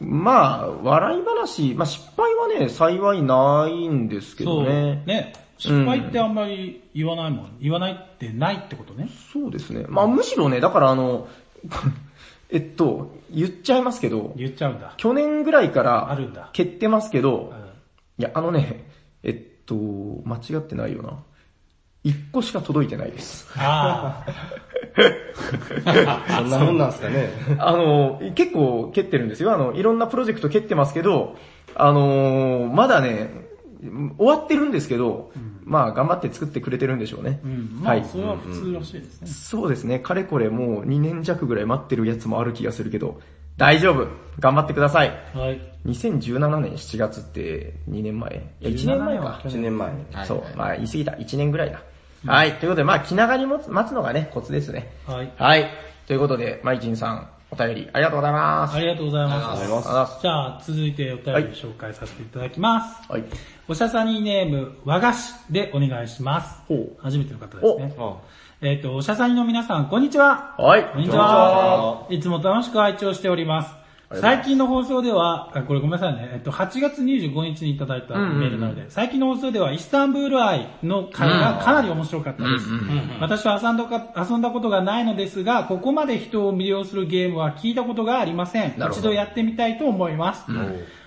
D: まあ、笑い話、まあ失敗はね、幸いないんですけ
A: そう。
D: どね。
A: ね。失敗ってあんまり言わないもん。言わないってないってことね。
D: そうですね。まあむしろね、だからあの、えっと、言っちゃいますけど、
A: 言っちゃうんだ。
D: 去年ぐらいか
A: あ
D: ら
A: るんだ。
D: 蹴ってますけど、
A: うん
D: いや、あのね、えっと、間違ってないよな。一個しか届いてないです。
A: あ
C: そんなもんなんすかね。
D: あの、結構蹴ってるんですよ。あの、いろんなプロジェクト蹴ってますけど、あのまだね、終わってるんですけど、まあ頑張って作ってくれてるんでしょうね。
A: あ。うん。ま
D: はい
A: あ、それは普通らしいですね。
D: そうですね、かれこれもう2年弱ぐらい待ってるやつもある気がするけど、大丈夫頑張ってください
A: はい。
D: 2017年7月って2年前？いや、1年前か。
C: 1年前。
D: そう、まあ言い過ぎた。1年ぐらいだ。はい、ということで、まあ気長に待つ待つのがね、コツですね。
A: はい。
D: はい。ということで、マイチンさん、お便りありがとうございます。
A: ありがとうございます。
C: ありがとうございます
A: じゃあ、続いてお便りを紹介させていただきます。
D: はい。
A: おしゃさにネーム、和菓子でお願いします。
D: ほう
A: 初めての方ですね。
C: あ
A: えっ、と、おしゃさにの皆さん、こんにちは。
D: はい。
A: こんにちは。いつも楽しく拝聴しております。最近の放送では、あこれごめんなさいね、えっと、8月25日にいただいたメールなので、最近の放送ではイスタンブール愛の回がかなり面白かったです。私は遊んだか遊んだことがないのですが、ここまで人を魅了するゲームは聞いたことがありません。一度やってみたいと思います。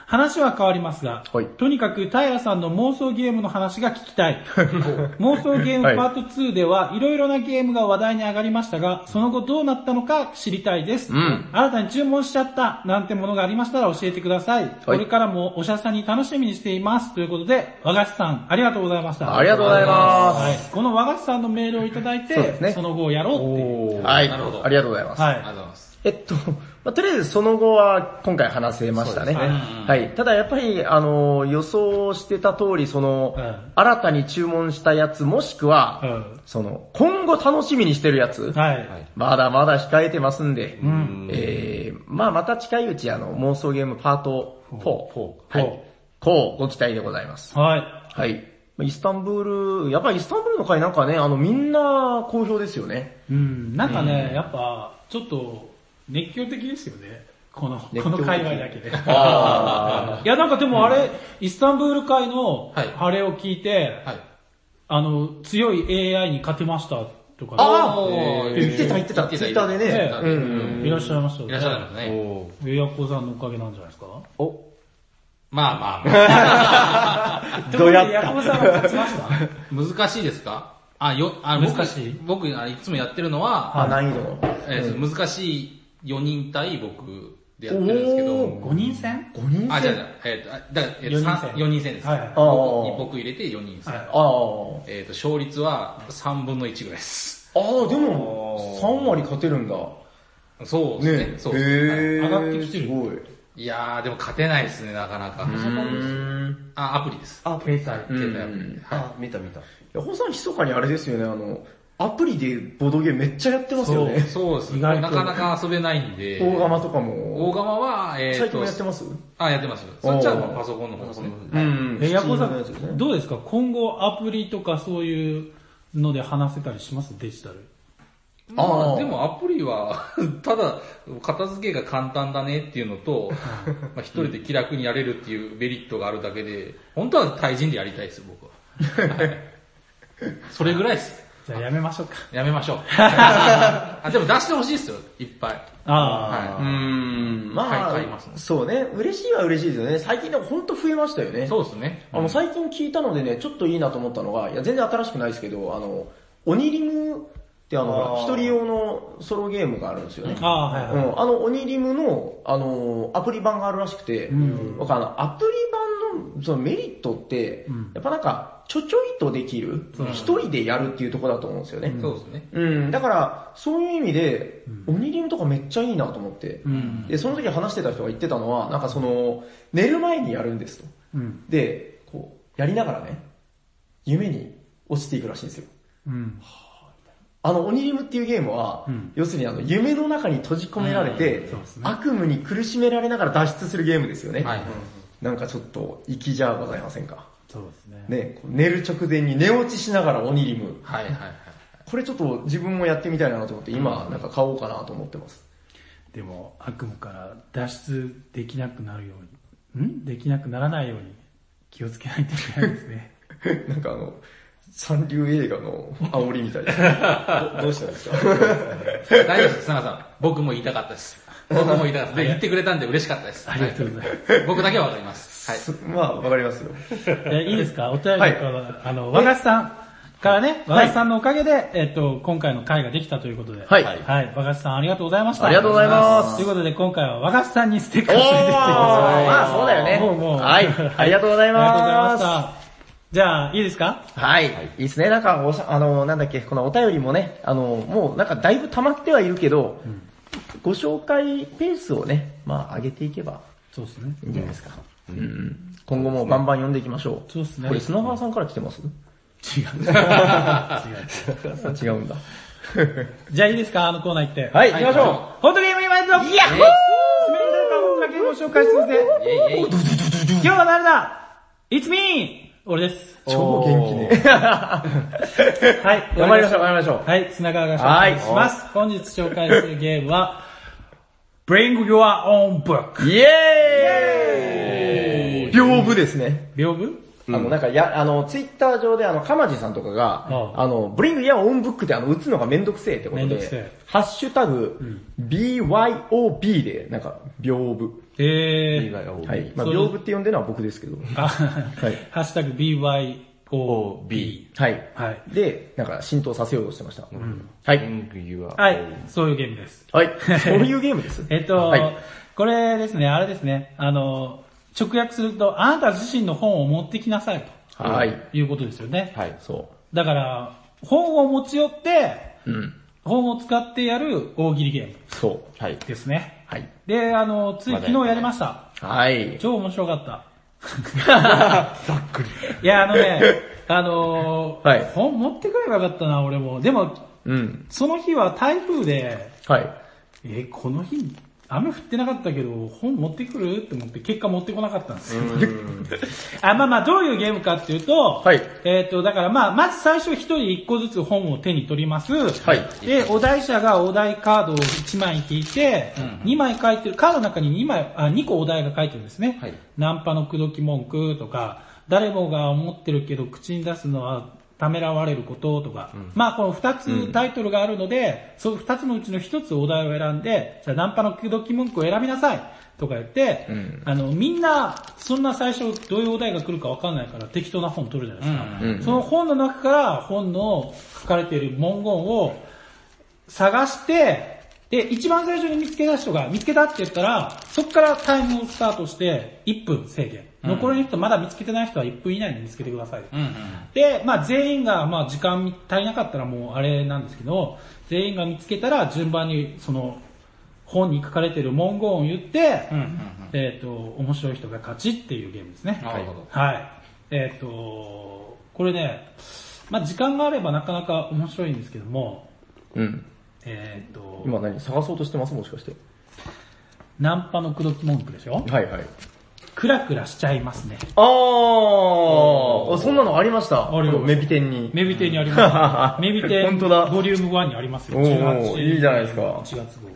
A: 話は変わりますが、
D: はい
A: とにかく平さんの妄想ゲームの話が聞きたい。妄想ゲームパート2ではいろいろなゲームが話題に上がりましたが、その後どうなったのか知りたいです。
D: ん
A: 新たに注文しちゃったなんてものがありましたら教えてください。これからもおしゃさんに楽しみにしています。ということで、和菓子さんありがとうございました。
D: ありがとうございます。
A: はい。この和菓子さんのメールをいただいて、
D: そね
A: その後をやろうっていう。
D: はい。
E: なるほど
D: ありがとうございます。
A: はい
E: ありがとうございます。
D: えっと、まあ、とりあえずその後は今回話せましたね。
E: ね
D: はい。ただやっぱり、あの、予想してた通り、その、
A: うん
D: 新たに注文したやつもしくは、
A: うん
D: その、今後楽しみにしてるやつ、
A: はい。
D: まだまだ控えてますんで、
A: ん
D: えー、まあまた近いうちあの、妄想ゲームパート4、
A: フォー
D: はい。こうご期待でございます。
A: はい。
D: はい。イスタンブール、やっぱりイスタンブールの回なんかね、あの、みんな好評ですよね。
A: うん、なんかね、やっぱ、ちょっと、熱狂的ですよね。この、この界隈だけで。
D: あ
A: いや、なんかでもあれ、イスタンブール会の
E: はい。
A: あれを聞いて、
E: はい。
A: あの、強い AI に勝てましたとか、
D: あ
E: おー。
D: 言ってた言ってた、ツイッターでね。
A: ね
D: うん。
A: いらっしゃいましたよ
E: いらっしゃいますね。
C: おー。
A: エアコさんのおかげなんじゃないですか？
D: お、
E: まあまあ。
D: どうやった
A: エアコさんは勝ちました？
E: まあ。難しいですか？あ、よ、あ、
A: 難しい？
E: 僕、僕あいつもやってるのは、
D: あ、難易度。の。
E: えー難しい4人対僕でやってるんですけど、
A: 5人戦
D: ？5人
E: あ、じゃあ
D: 戦
E: じゃあ、えっ、と、あだから、えっと、
A: 四人
E: 三
A: 戦
E: 4人戦です。
A: はいはい
D: あ
E: 僕
D: ー
E: 僕入れて4人戦。
A: はい
D: あー
E: えっ、と、勝率は3分の1ぐらいです。
D: あー、でも、3割勝てるんだ。
E: そうですね。そうですはい。
A: 上がってきてる
D: すごい。
E: いやー、でも勝てないですね、なかなか。
D: うん。
E: あ、アプリです。
A: あ、携帯。
E: 携帯アプリ
C: あ、見た見た。
D: いや、ほんさん密かにあれですよね、あの、アプリでボードゲームめっちゃやってますよね。
E: そうですね。
A: 意外と
E: なかなか遊べないんで。
D: 大釜とか
E: 大
D: も。
E: 釜は、えー、
D: 最近もやってます？
E: あ、やってます。そっちはもうパソコンの方ですね。
D: うん。
A: え、ヤコさん、どうですか？今後アプリとかそういうので話せたりします？デジタル。
E: ま
D: あー
E: あ、でもアプリは、ただ、片付けが簡単だねっていうのと、まあ一人で気楽にやれるっていうメリットがあるだけで、本当は対人でやりたいです、僕は。は いそれぐらいです。
A: じゃあやめましょうか。
E: やめましょう。あでも出してほしいですよ、いっぱい。
A: あ
D: うーん、まあ、
E: 買い買いますね
D: そうね、嬉しいは嬉しいですよね。最近でも本当増えましたよね。
E: そうですね。
D: あの、最近聞いたのでね、ちょっといいなと思ったのが、いや、全然新しくないですけど、あの、鬼リムってあの、一人用のソロゲームがあるんですよね。
A: あ。ああ、はいはい。
D: うん、あの、鬼リムの、あの、アプリ版があるらしくて、僕あの、アプリ版のそのメリットって、やっぱなんか、ちょちょいとできる、一人でやるっていうところだと思うんですよね。
E: そうですね。
D: うん、だから、そういう意味で、鬼リムとかめっちゃいいなと思って、
A: うん。
D: で、その時話してた人が言ってたのは、なんかその、寝る前にやるんですと。
A: うん。
D: で、こう、やりながらね、夢に落ちていくらしいんですよ。
A: うん。
D: あの、鬼リムっていうゲームは、
A: うん
D: 要するにあの、夢の中に閉じ込められて、
A: ね
D: 悪夢に苦しめられながら脱出するゲームですよね。
E: はい。
D: なんかちょっと、粋じゃございませんか。
A: そうですね。
D: ね、寝る直前に寝落ちしながら鬼リム。
E: はいはいはい。
D: これちょっと自分もやってみたいなと思って、今なんか買おうかなと思ってます。
A: でも、悪夢から脱出できなくなるように、ん？できなくならないように気をつけないといけないですね。
D: なんかあの、三流映画の煽りみたいな。ど どうしたんですか？
E: 大丈夫です、砂川さん。僕も言いたかったです。僕も言いたかった。で言ってくれたんで嬉しかったです。
A: ありがとうございます。
E: はい僕だけはわかります。はい。
D: まあ、わかりますよ。
A: えいいですか？お便りから、あの、和菓子さんからね、和菓子さんのおかげで、えっと、今回の会ができたということで。
D: はい
A: はい。和菓子さんありがとうございました。
D: ありがとうございます
A: ということで、今回は和菓子さんにステッカーをプレゼントしてください。
D: まあそうだよね
A: もうもう。
D: はいありがとうございます
A: ありがとうございました。じゃあ、いいですか？
D: はい。いいですね。なんか、おしゃ、あの、なんだっけ、このお便りもね、あの、もうなんかだいぶ溜まってはいるけど、ご紹介ペースをね、まあ上げていけば
A: そうですね。
D: いいんじゃないですか。うん。今後もバンバン読んでいきましょう。
A: そうですね
D: これ砂川さんから来てます？
A: 違う。違う。
D: 違うんだ。
A: じゃあいいですか？あのコーナー行って。
D: はい、行きましょう。
A: ホットゲームイベントいやっほー締めに誰かホットゲームを紹介するぜ。今日は誰だ ?It's me! 俺です。
D: 超元気ね。
A: はい。
D: 頑張りましょう、頑張りましょう。
A: はい、砂川が紹介します。本日紹介するゲームは、Bring Your Own Book。
D: イエーイ屏風ですね。
A: 屏風？
D: あの、なんか、や、あの、ツイッター上で、あの、かまじさんとかが、
A: あ
D: あ。の、ブリングやオンブックってあの、打つのがめんどくせえってこと
A: めんどくせえ。
D: で、ハッシュタグ、BYOB で、なんか、屏風。
A: えー、
D: はい。まあ、屏風って呼んでるのは僕ですけど。
A: あ、ハッシュタグ BYOB。
D: はい。
A: はい。
D: で、なんか、浸透させようとしてました。はい。
A: はい、そういうゲームです。
D: はい。そういうゲームです？
A: えっと、
D: はい
A: これですね、あれですね、あの、直訳すると、あなた自身の本を持ってきなさい
D: はい。
A: ということですよね。
C: はい。
D: そ
A: だから、本を持ち寄って、
D: う。うん。
A: 本を使ってやる大喜利ゲーム
D: そう。
C: はい。
A: ですね。
D: はい。
A: で、あの、つい昨日やりました。
D: はい。
A: 超面白かった。ざっくり。いや、あのね、あのー
D: はい
A: 本持ってくればよかったな、俺も。でも、
D: うん。
A: その日は台風で、
D: はい。
A: え、この日、雨降ってなかったけど、本持ってくる？って思って、結果持ってこなかったんですよ。あまあまあ、どういうゲームかっていうと、
D: はい
A: えっ、と、だからまあ、まず最初一人一個ずつ本を手に取ります。
D: はい。
A: で、お題者がお題カードを1枚引いて、2枚書いてる、カードの中に2枚、あ、2個お題が書いてるんですね。
C: はい
A: ナンパの口説き文句とか、誰もが思ってるけど口に出すのはためらわれることとか、まあこの2つタイトルがあるので、その2つのうちの1つお題を選んで、じゃあナンパの口説き文句を選びなさいとか言って、
D: ん。
A: あの、みんな、そんな最初どういうお題が来るかわかんないから適当な本取るじゃないですか。
D: うん。うん。
A: その本の中から本の書かれている文言を探して、で、一番最初に見つけた人が見つけたって言ったら、そこからタイムをスタートして1分制限。残りの人、まだ見つけてない人は1分以内に見つけてください。
E: うんうん。
A: で、まあ全員が、まあ時間足りなかったらもうあれなんですけど、全員が見つけたら順番にその本に書かれている文言を言って、
E: うんうんうん。
A: えっ、と、面白い人が勝ちっていうゲームですね。
E: なるほど。
A: はい。えっ、と、これね、まあ時間があればなかなか面白いんですけども、
D: うん。
A: えっ、と、
D: 今何探そうとしてます？もしかして。
A: ナンパの口説き文句でしょ？
D: はいはい。
A: クラクラしちゃいますね。
D: あー、そんなのありました？
A: あるよ
D: メビテンに。
A: メビテにあります。メビテ
D: 本当だ
A: ボリューム1にありますよ。
D: おー
A: 18
D: いいじゃないですか
A: 1月号。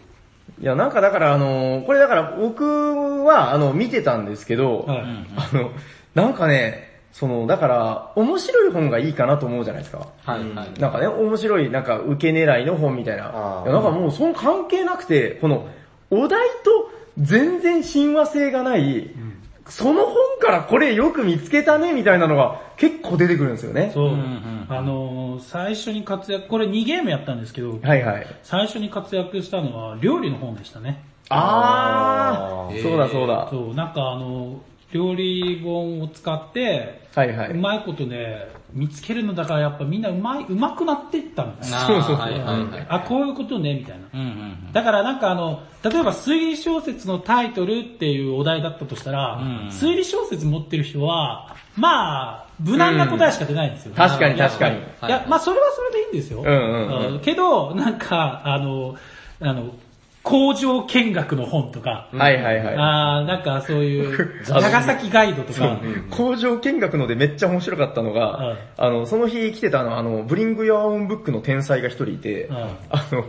D: いや、なんかだからあのーこれだから僕はあの、見てたんですけど、
A: はい。
D: あの、なんかね、その、だから、面白い本がいいかなと思うじゃないですか。
E: はいはい。
D: なんかね、面白い、なんか、受け狙いの本みたいな。いや、なんかもう、その関係なくて、この、お題と全然親和性がない、その本からこれよく見つけたね、みたいなのが結構出てくるんですよね。
A: そう。
E: んうん
A: あのー最初に活躍、これ2ゲームやったんですけど、
D: はいはい。
A: 最初に活躍したのは料理の本でしたね。
D: あー、
E: あー
D: そうだそうだ。
A: そう、なんかあの、料理本を使って、
D: はいはいう
A: まいことね、見つけるのだからやっぱみんなうまい、うまくなっていったんですよ。
E: あー
D: そうそうそう
E: はいはいはい。
A: あ、こういうことね、みたいな。
E: うんうん
A: だからなんかあの、例えば推理小説のタイトルっていうお題だったとしたら、
E: うん
A: 推理小説持ってる人は、まあ、無難な答えしか出ないんですよ。
D: 確かに確かに。
A: いや、まあそれはそれでいいんですよ。
D: うんうんうん
A: けど、なんか、あの、あの、工場見学の本とか、
D: はいはいはい。
A: あーなんかそういう、長崎ガイドとか、
D: 工場見学のでめっちゃ面白かったのが、
A: うん。
D: あの、その日来てたのあの、ブリング・ヨア・オン・ブックの天才が一人いて、
A: うん。
D: あの、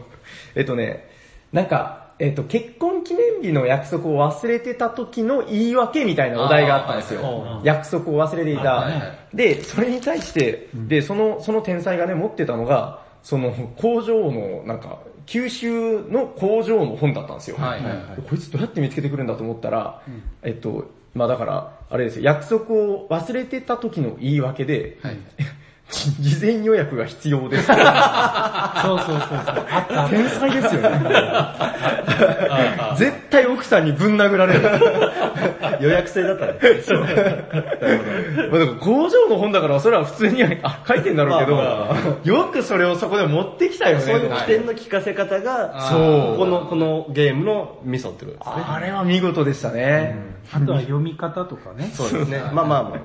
D: えっとね、なんか、えっと、結婚記念日の約束を忘れてた時の言い訳みたいなお題があったんですよ。
E: あー
A: はいはい。
D: 約束を忘れていた。で、それに対して、で、その、その天才がね、持ってたのが、その工場の、なんか、九州の工場の本だったんですよ。
E: はいはいはい
D: こいつどうやって見つけてくるんだと思ったら、えっと、まあだから、あれですよ、約束を忘れてた時の言い訳で、
E: はい。
D: 事前予約が必要です。
A: そうそうそうそう。
D: 天才ですよね。絶対奥さんにぶん殴られる。
C: 予約制だったね。
D: まあでも工場の本だからそれは普通にあ書いてんだろうけど、
C: まあ
D: よくそれをそこで持ってきたよね。
C: そういう起点の聞かせ方が、
D: そう
C: この、このゲームのミソってことですね。
D: あれは見事でしたね。
A: あとは読み方とかね。
C: そうですね。まあまあまあまあ、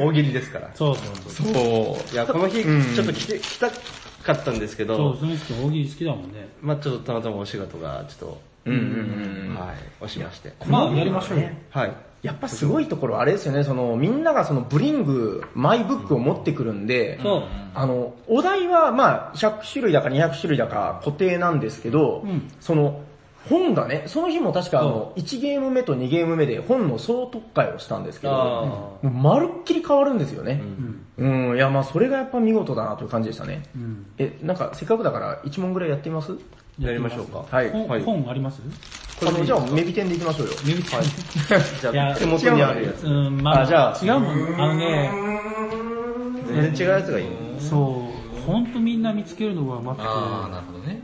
C: 大喜利ですから。
A: そうそうそう。
D: そう。
C: いや、この日、
D: うん
C: ちょっと来て、来たかったんですけ
A: そう、
C: ど、
A: その人大喜利好きだもんね。
C: まあちょっとたまたまお仕事がちょっ
D: うんうんうん
C: と、はい、押しまして。
A: まあ、やりましょうよ。
C: はい。
D: やっぱすごいところあれですよね、そのみんながそのブリング、マイブックを持ってくるんで、
A: そう。
D: あの、お題はまあ100種類だか200種類だか固定なんですけど、
A: うん
D: その本がね、その日も確かあの、1ゲーム目と2ゲーム目で本の総特会をしたんですけど、もうまるっきり変わるんですよね。うん、いやまあそれがやっぱ見事だなという感じでしたね。
A: うん。
D: え、なんかせっかくだから1問ぐらいやってみます？
C: やりましょうか。
D: はい。
A: 本
C: はい
A: 本あります？
D: あの、じゃあメビテンでいきましょうよ。
A: メビはい。
C: じゃあ、手元にあるやつ。
A: うん、まあ、
D: あじゃあ
A: 違うもん。あのね、
C: 全然違うやつがいい。
A: そう、ほんとみんな見つけるのがうまくて。
E: ああ、なるほどね。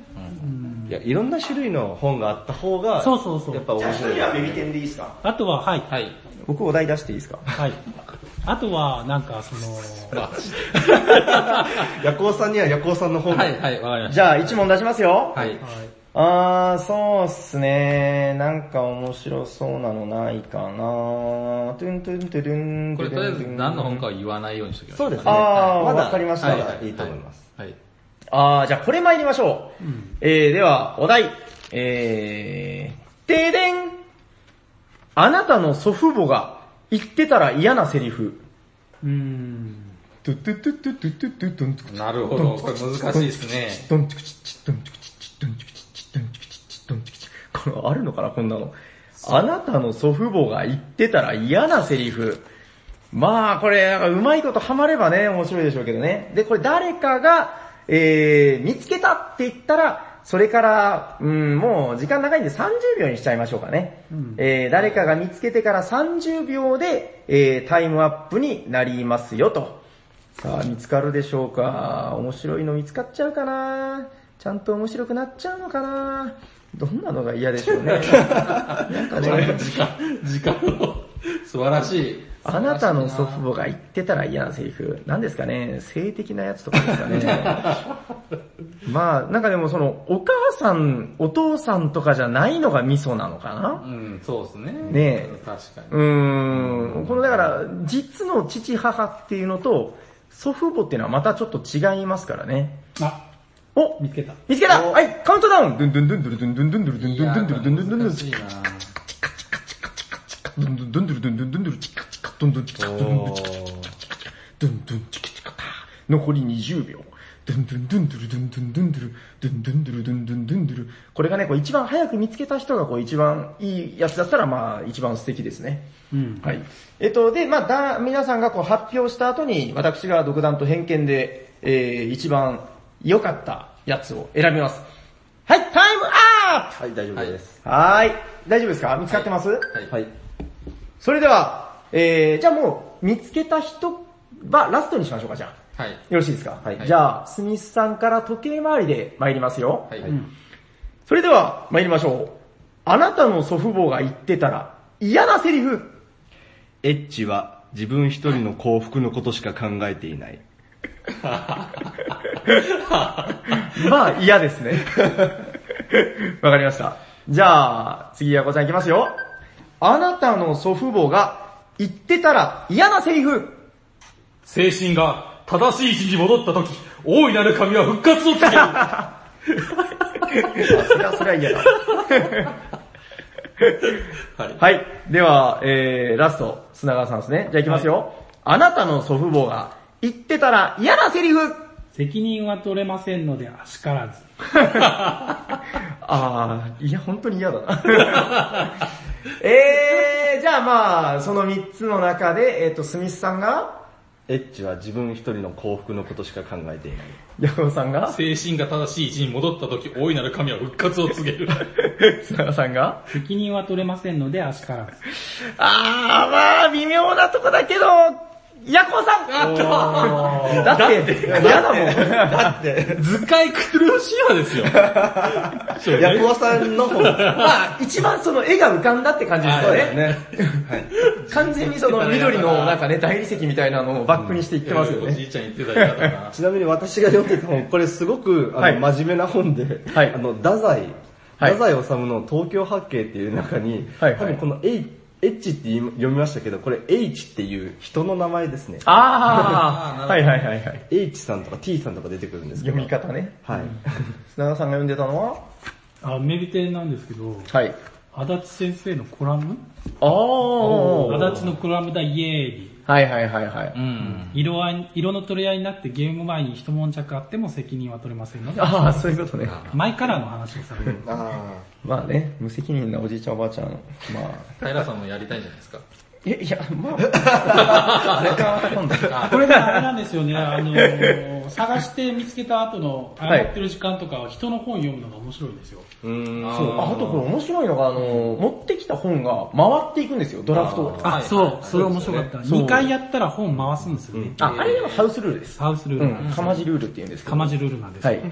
C: いや、いろんな種類の本があった方が、
A: そうそうそう
C: やっぱ面白い。
D: メビテンでいいですか？
A: あとは、はい。
E: はい。
D: 僕お題出していいですか？
A: はい。あとは、なんか、その、
C: 夜行さんには夜行さんの本が。
E: はい、はい、わかりまし
D: じゃあ1問出しますよ。
E: た。はい。
A: はい。
D: あー、そうっすね。なんか面白そうなのないかなトゥントゥントゥルン
E: これとりあえず何の本かは言わないようにしておきましょ
C: そうですね。
D: あーわかりました
C: はいはいいいと思います。
E: はい。
D: あー、じゃあこれ参りましょう。えー、では、お題。えー、停電あなたの祖父母が言ってたら嫌なセリフ。
A: うーん。
D: トゥトゥトゥトゥトゥトゥトゥトゥ
E: なるほど。これ難しいですね。
D: ドンチクチッチッドンチクチッチッドンチクチッチッドンチクチッチッドンチクチッこれあるのかなこんなの。あなたの祖父母が言ってたら嫌なセリフ。まあこれ、なんかうまいことハマればね、面白いでしょうけどね。で、これ誰かが、えー、見つけたって言ったら、それから、うん、もう時間長いんで30秒にしちゃいましょうかね。えー、誰かが見つけてから30秒で、えー、タイムアップになりますよと。さあ、見つかるでしょうか面白いの見つかっちゃうかなちゃんと面白くなっちゃうのかなどんなのが嫌でしょうね。なんかね、
E: 時間、時間の素晴らしい。
D: あなたの祖父母が言ってたら嫌なセリフ。何ですかね性的なやつとかですかね。まあ、なんかでもその、お母さん、お父さんとかじゃないのがミソなのかな
E: うん、そうですね。
D: ねえ
E: 確かに。
D: うーん。このだから、実の父母っていうのと、祖父母っていうのはまたちょっと違いますからね。
A: あ、
D: お
A: 見つけた。
D: 見つけたはい、カウントダウンドゥンドゥンドゥンドゥルドゥンドゥンドゥンドゥルドゥンドゥンドゥンドゥルドゥンドゥンドゥンドゥン
E: 難しいな
D: ドゥンドゥンドゥンドゥルドゥンドゥンドゥンドゥルチカチカドゥンドゥンチカドゥンドゥンカドンドンチカチカドゥンチカチカチカチカチカドゥンチカチカタ残り20秒。ドゥンドゥンドゥンドゥルドゥンドゥンドゥンドゥルドゥンドゥンドゥルドゥンドゥンドゥンドゥルこれがね、こう一番早く見つけた人がこう一番いいやつだったらまあ一番素敵ですね。
A: うん。
D: はい。えっと、で、まあ、だ、皆さんがこう発表した後に、私が独断と偏見で、えー、一番良かったやつを選びます。はい、タイムアップ
C: はい、大丈夫です。
D: はーい。大丈夫ですか見つかってます、
E: はい。
C: はい。
D: それでは、えー、じゃあもう、見つけた人はラストにしましょうか、じゃあ。
E: はい。
D: よろしいですか？
C: はい
D: じゃあ、スミスさんから時計回りで参りますよ。
E: はい。
D: それでは、参りましょう。あなたの祖父母が言ってたら、嫌なセリフ。
C: エッチは自分一人の幸福のことしか考えていない。
D: まあ、嫌ですね。わかりました。じゃあ、次はこちゃんいきますよ。あなたの祖父母が言ってたら嫌なセリフ。
E: 精神が正しい位置に戻った時、大いなる神は復活をつける。
D: あそれは、それは嫌だ。
E: はい。
D: はい。では、えー、ラスト、砂川さんですね。じゃあいきますよ。あなたの祖父母が言ってたら嫌なセリフ。
A: 責任は取れませんので、あしからず。
D: あー、いや、本当に嫌だな。えー、じゃあまあ、その3つの中で、えっ、と、スミスさんが、
C: エッチは自分一人の幸福のことしか考えていない。
D: ヤコウさんが、
E: 精神が正しい位置に戻った時、大いなる神は復活を告げる。
D: 砂川さんが、
A: 責任は取れませんので、あしからず。
D: あー、まあ、微妙なとこだけど、ヤコウさんだって、嫌だもん。
C: だって、
E: 図解クルーシアですよ。
C: ヤコワさんの方が、
D: まあ、一番その絵が浮かんだって感じですよね。
C: ね。はい。
D: 完全にその緑のなんかね、大理石みたいなのをバックにしていってますよね。
E: おじいちゃん言ってたやつだな。
C: ちなみに私が読んでた本、これすごくあの、
D: はい
C: 真面目な本で、
D: はい
C: あの、太宰、
D: はい
C: 太宰治の東京八景っていう中に、
D: はいはい
C: 多分この H って言い読みましたけど、これ H っていう人の名前ですね。
D: あー、はいはいはいはい。
C: H さんとか T さんとか出てくるんですけど。
D: 読み方ね。
C: はい。
D: 砂川さんが読んでたのは？
A: あ、メルテンなんですけど、
D: はい。
A: 足立先生のコラム？
D: あー。
A: 足立のコラムだイエーイ。
D: はいはいはいはい。
E: うん。
A: 色合い、色の取り合いになってゲーム前に一悶着あっても責任は取れませんので、
D: あー、そういうことね。
A: 前からの話をされる。
C: あ
D: まあね、無責任なおじいちゃんおばあちゃん。まあ、
E: 平さんもやりたいんじゃないですか。
D: いや、いや、まあ、あれか今度。
A: これがあれなんですよね、あのー探して見つけた後の
D: はい
A: 余ってる時間とかは人の本読むのが面白いんですよ。
D: そう、ああとこれ面白いのが、あの、持ってきた本が回っていくんですよ、ドラフトが。
A: あ、そう、それ面白かった。
D: そう
A: 2回やったら本回すんですよね。
D: あ、あれでもハウスルールです。
A: ハウスルール。
D: うん、かまじルールって言うんですけど。
A: かまじルールなんですよ
D: はい。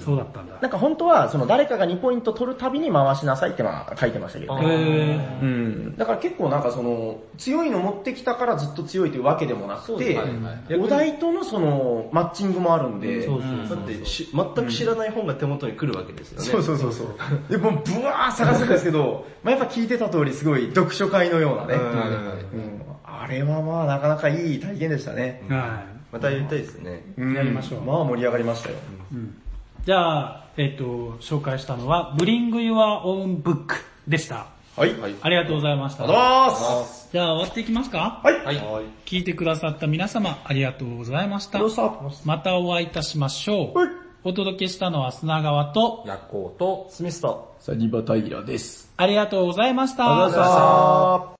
A: そうだったんだ。
D: なんか本当は、その誰かが2ポイント取るたびに回しなさいってまあ書いてましたけど
A: へ
D: ね。
A: ー
D: うん。だから結構なんかその、強いの持ってきたからずっと強いというわけでもなくて、お題とのその、マッチングもあるんで、
A: そうそう
C: だってし、全く知らない本が手元に来るわけですよね。
D: そうそうそう そう。で、もうブワー探すんですけど、まあやっぱ聞いてた通りすごい読書会のようなね。あれはまあなかなかいい体験でしたね。
A: は
C: またやりたいですね。
D: うん
A: やりましょう
D: まあ盛り上がりましたよ。
A: じゃあ、えっ、と、紹介したのは、Bring Your Own Book でした。
D: はい。
A: ありがとうございました。
D: ありがとうございます。
A: じゃあ終わっていきますか？
D: はい。
E: はい。
A: 聞いてくださった皆様、ありがとうございました
D: どう。した？
A: またお会いいたしましょう。
D: はい
A: お届けしたのは砂川と、
E: 夜行と、
C: スミスと、
D: サニバタイラです。
A: ありがとうございました。
D: ありがとうございました。